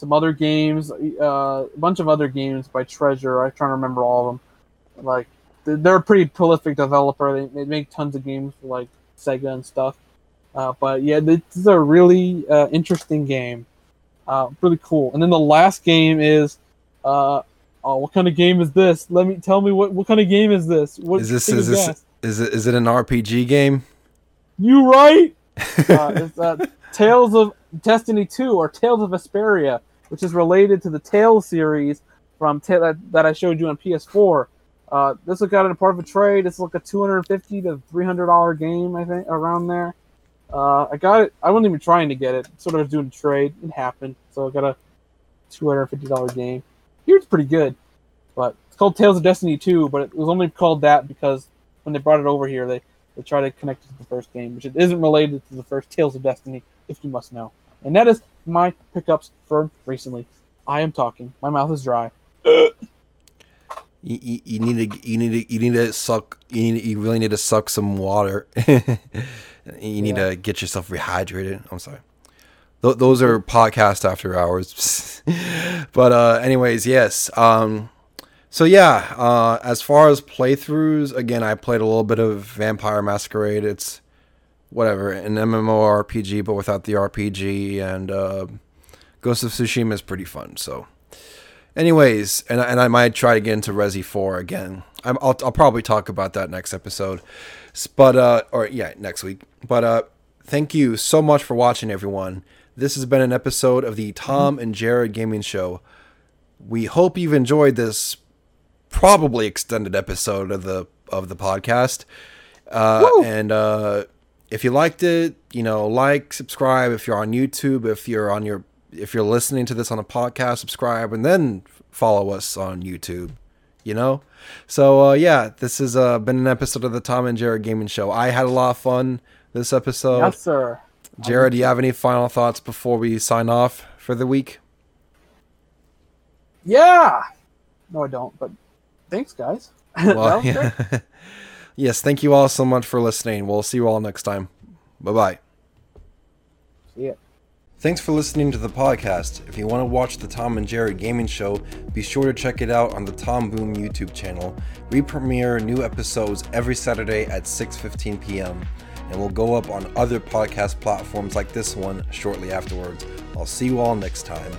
some other games, uh, a bunch of other games by Treasure. I'm trying to remember all of them. Like they're- a pretty prolific developer. They, they make tons of games for like Sega and stuff. Uh, but yeah, this is a really uh, interesting game. Uh, really cool. And then the last game is, uh, oh, what kind of game is this? Let me tell me what what kind of game is this? What Is this is this guess. is it is it an RPG game? You right? uh, it's uh, Tales of Destiny 2 or Tales of Vesperia, which is related to the Tales series from Ta- that, that I showed you on PS4. Uh, this got in a part of a trade. It's like a 250 to 300 dollar game, I think, around there. Uh, I got it. I wasn't even trying to get it. Sort of doing a trade. It happened, so I got a 250 dollar game. Here it's pretty good, but it's called Tales of Destiny 2. But it was only called that because when they brought it over here, they they try to connect it to the first game, which it isn't related to the first Tales of Destiny, if you must know. And that is my pickups for recently. I am talking. My mouth is dry. You, you, you need to you need to you need to suck you need, you really need to suck some water. you need Yeah. to get yourself rehydrated. I'm sorry. Th- those are podcast after hours. but uh anyways, yes. Um so yeah, uh as far as playthroughs, again I played a little bit of Vampire Masquerade. It's whatever, an MMORPG but without the RPG and uh Ghost of Tsushima is pretty fun, so Anyways, and I- and I might try to get into Resi Four again. I'm, I'll I'll probably talk about that next episode, but uh, or yeah, next week. But uh, thank you so much for watching, everyone. This has been an episode of the Tom and Jared Gaming Show. We hope you've enjoyed this probably extended episode of the of the podcast. Uh, and uh, if you liked it, you know, like, subscribe. If you're on YouTube, if you're on your if you're listening to this on a podcast, subscribe and then follow us on YouTube. You know, so uh, yeah, this has uh, been an episode of the Tom and Jared Gaming Show. I had a lot of fun this episode. yes, sir. Jared, do you have any final thoughts before we sign off for the week? Yeah. No, I don't. But thanks, guys. Well, yeah. yes, thank you all so much for listening. We'll see you all next time. Bye bye. See ya. Thanks for listening to the podcast. If you want to watch the Tom and Jerry Gaming Show, be sure to check it out on the Tom Boom YouTube channel. We premiere new episodes every Saturday at 6:15 p.m. and we'll go up on other podcast platforms like this one shortly afterwards. I'll see you all next time.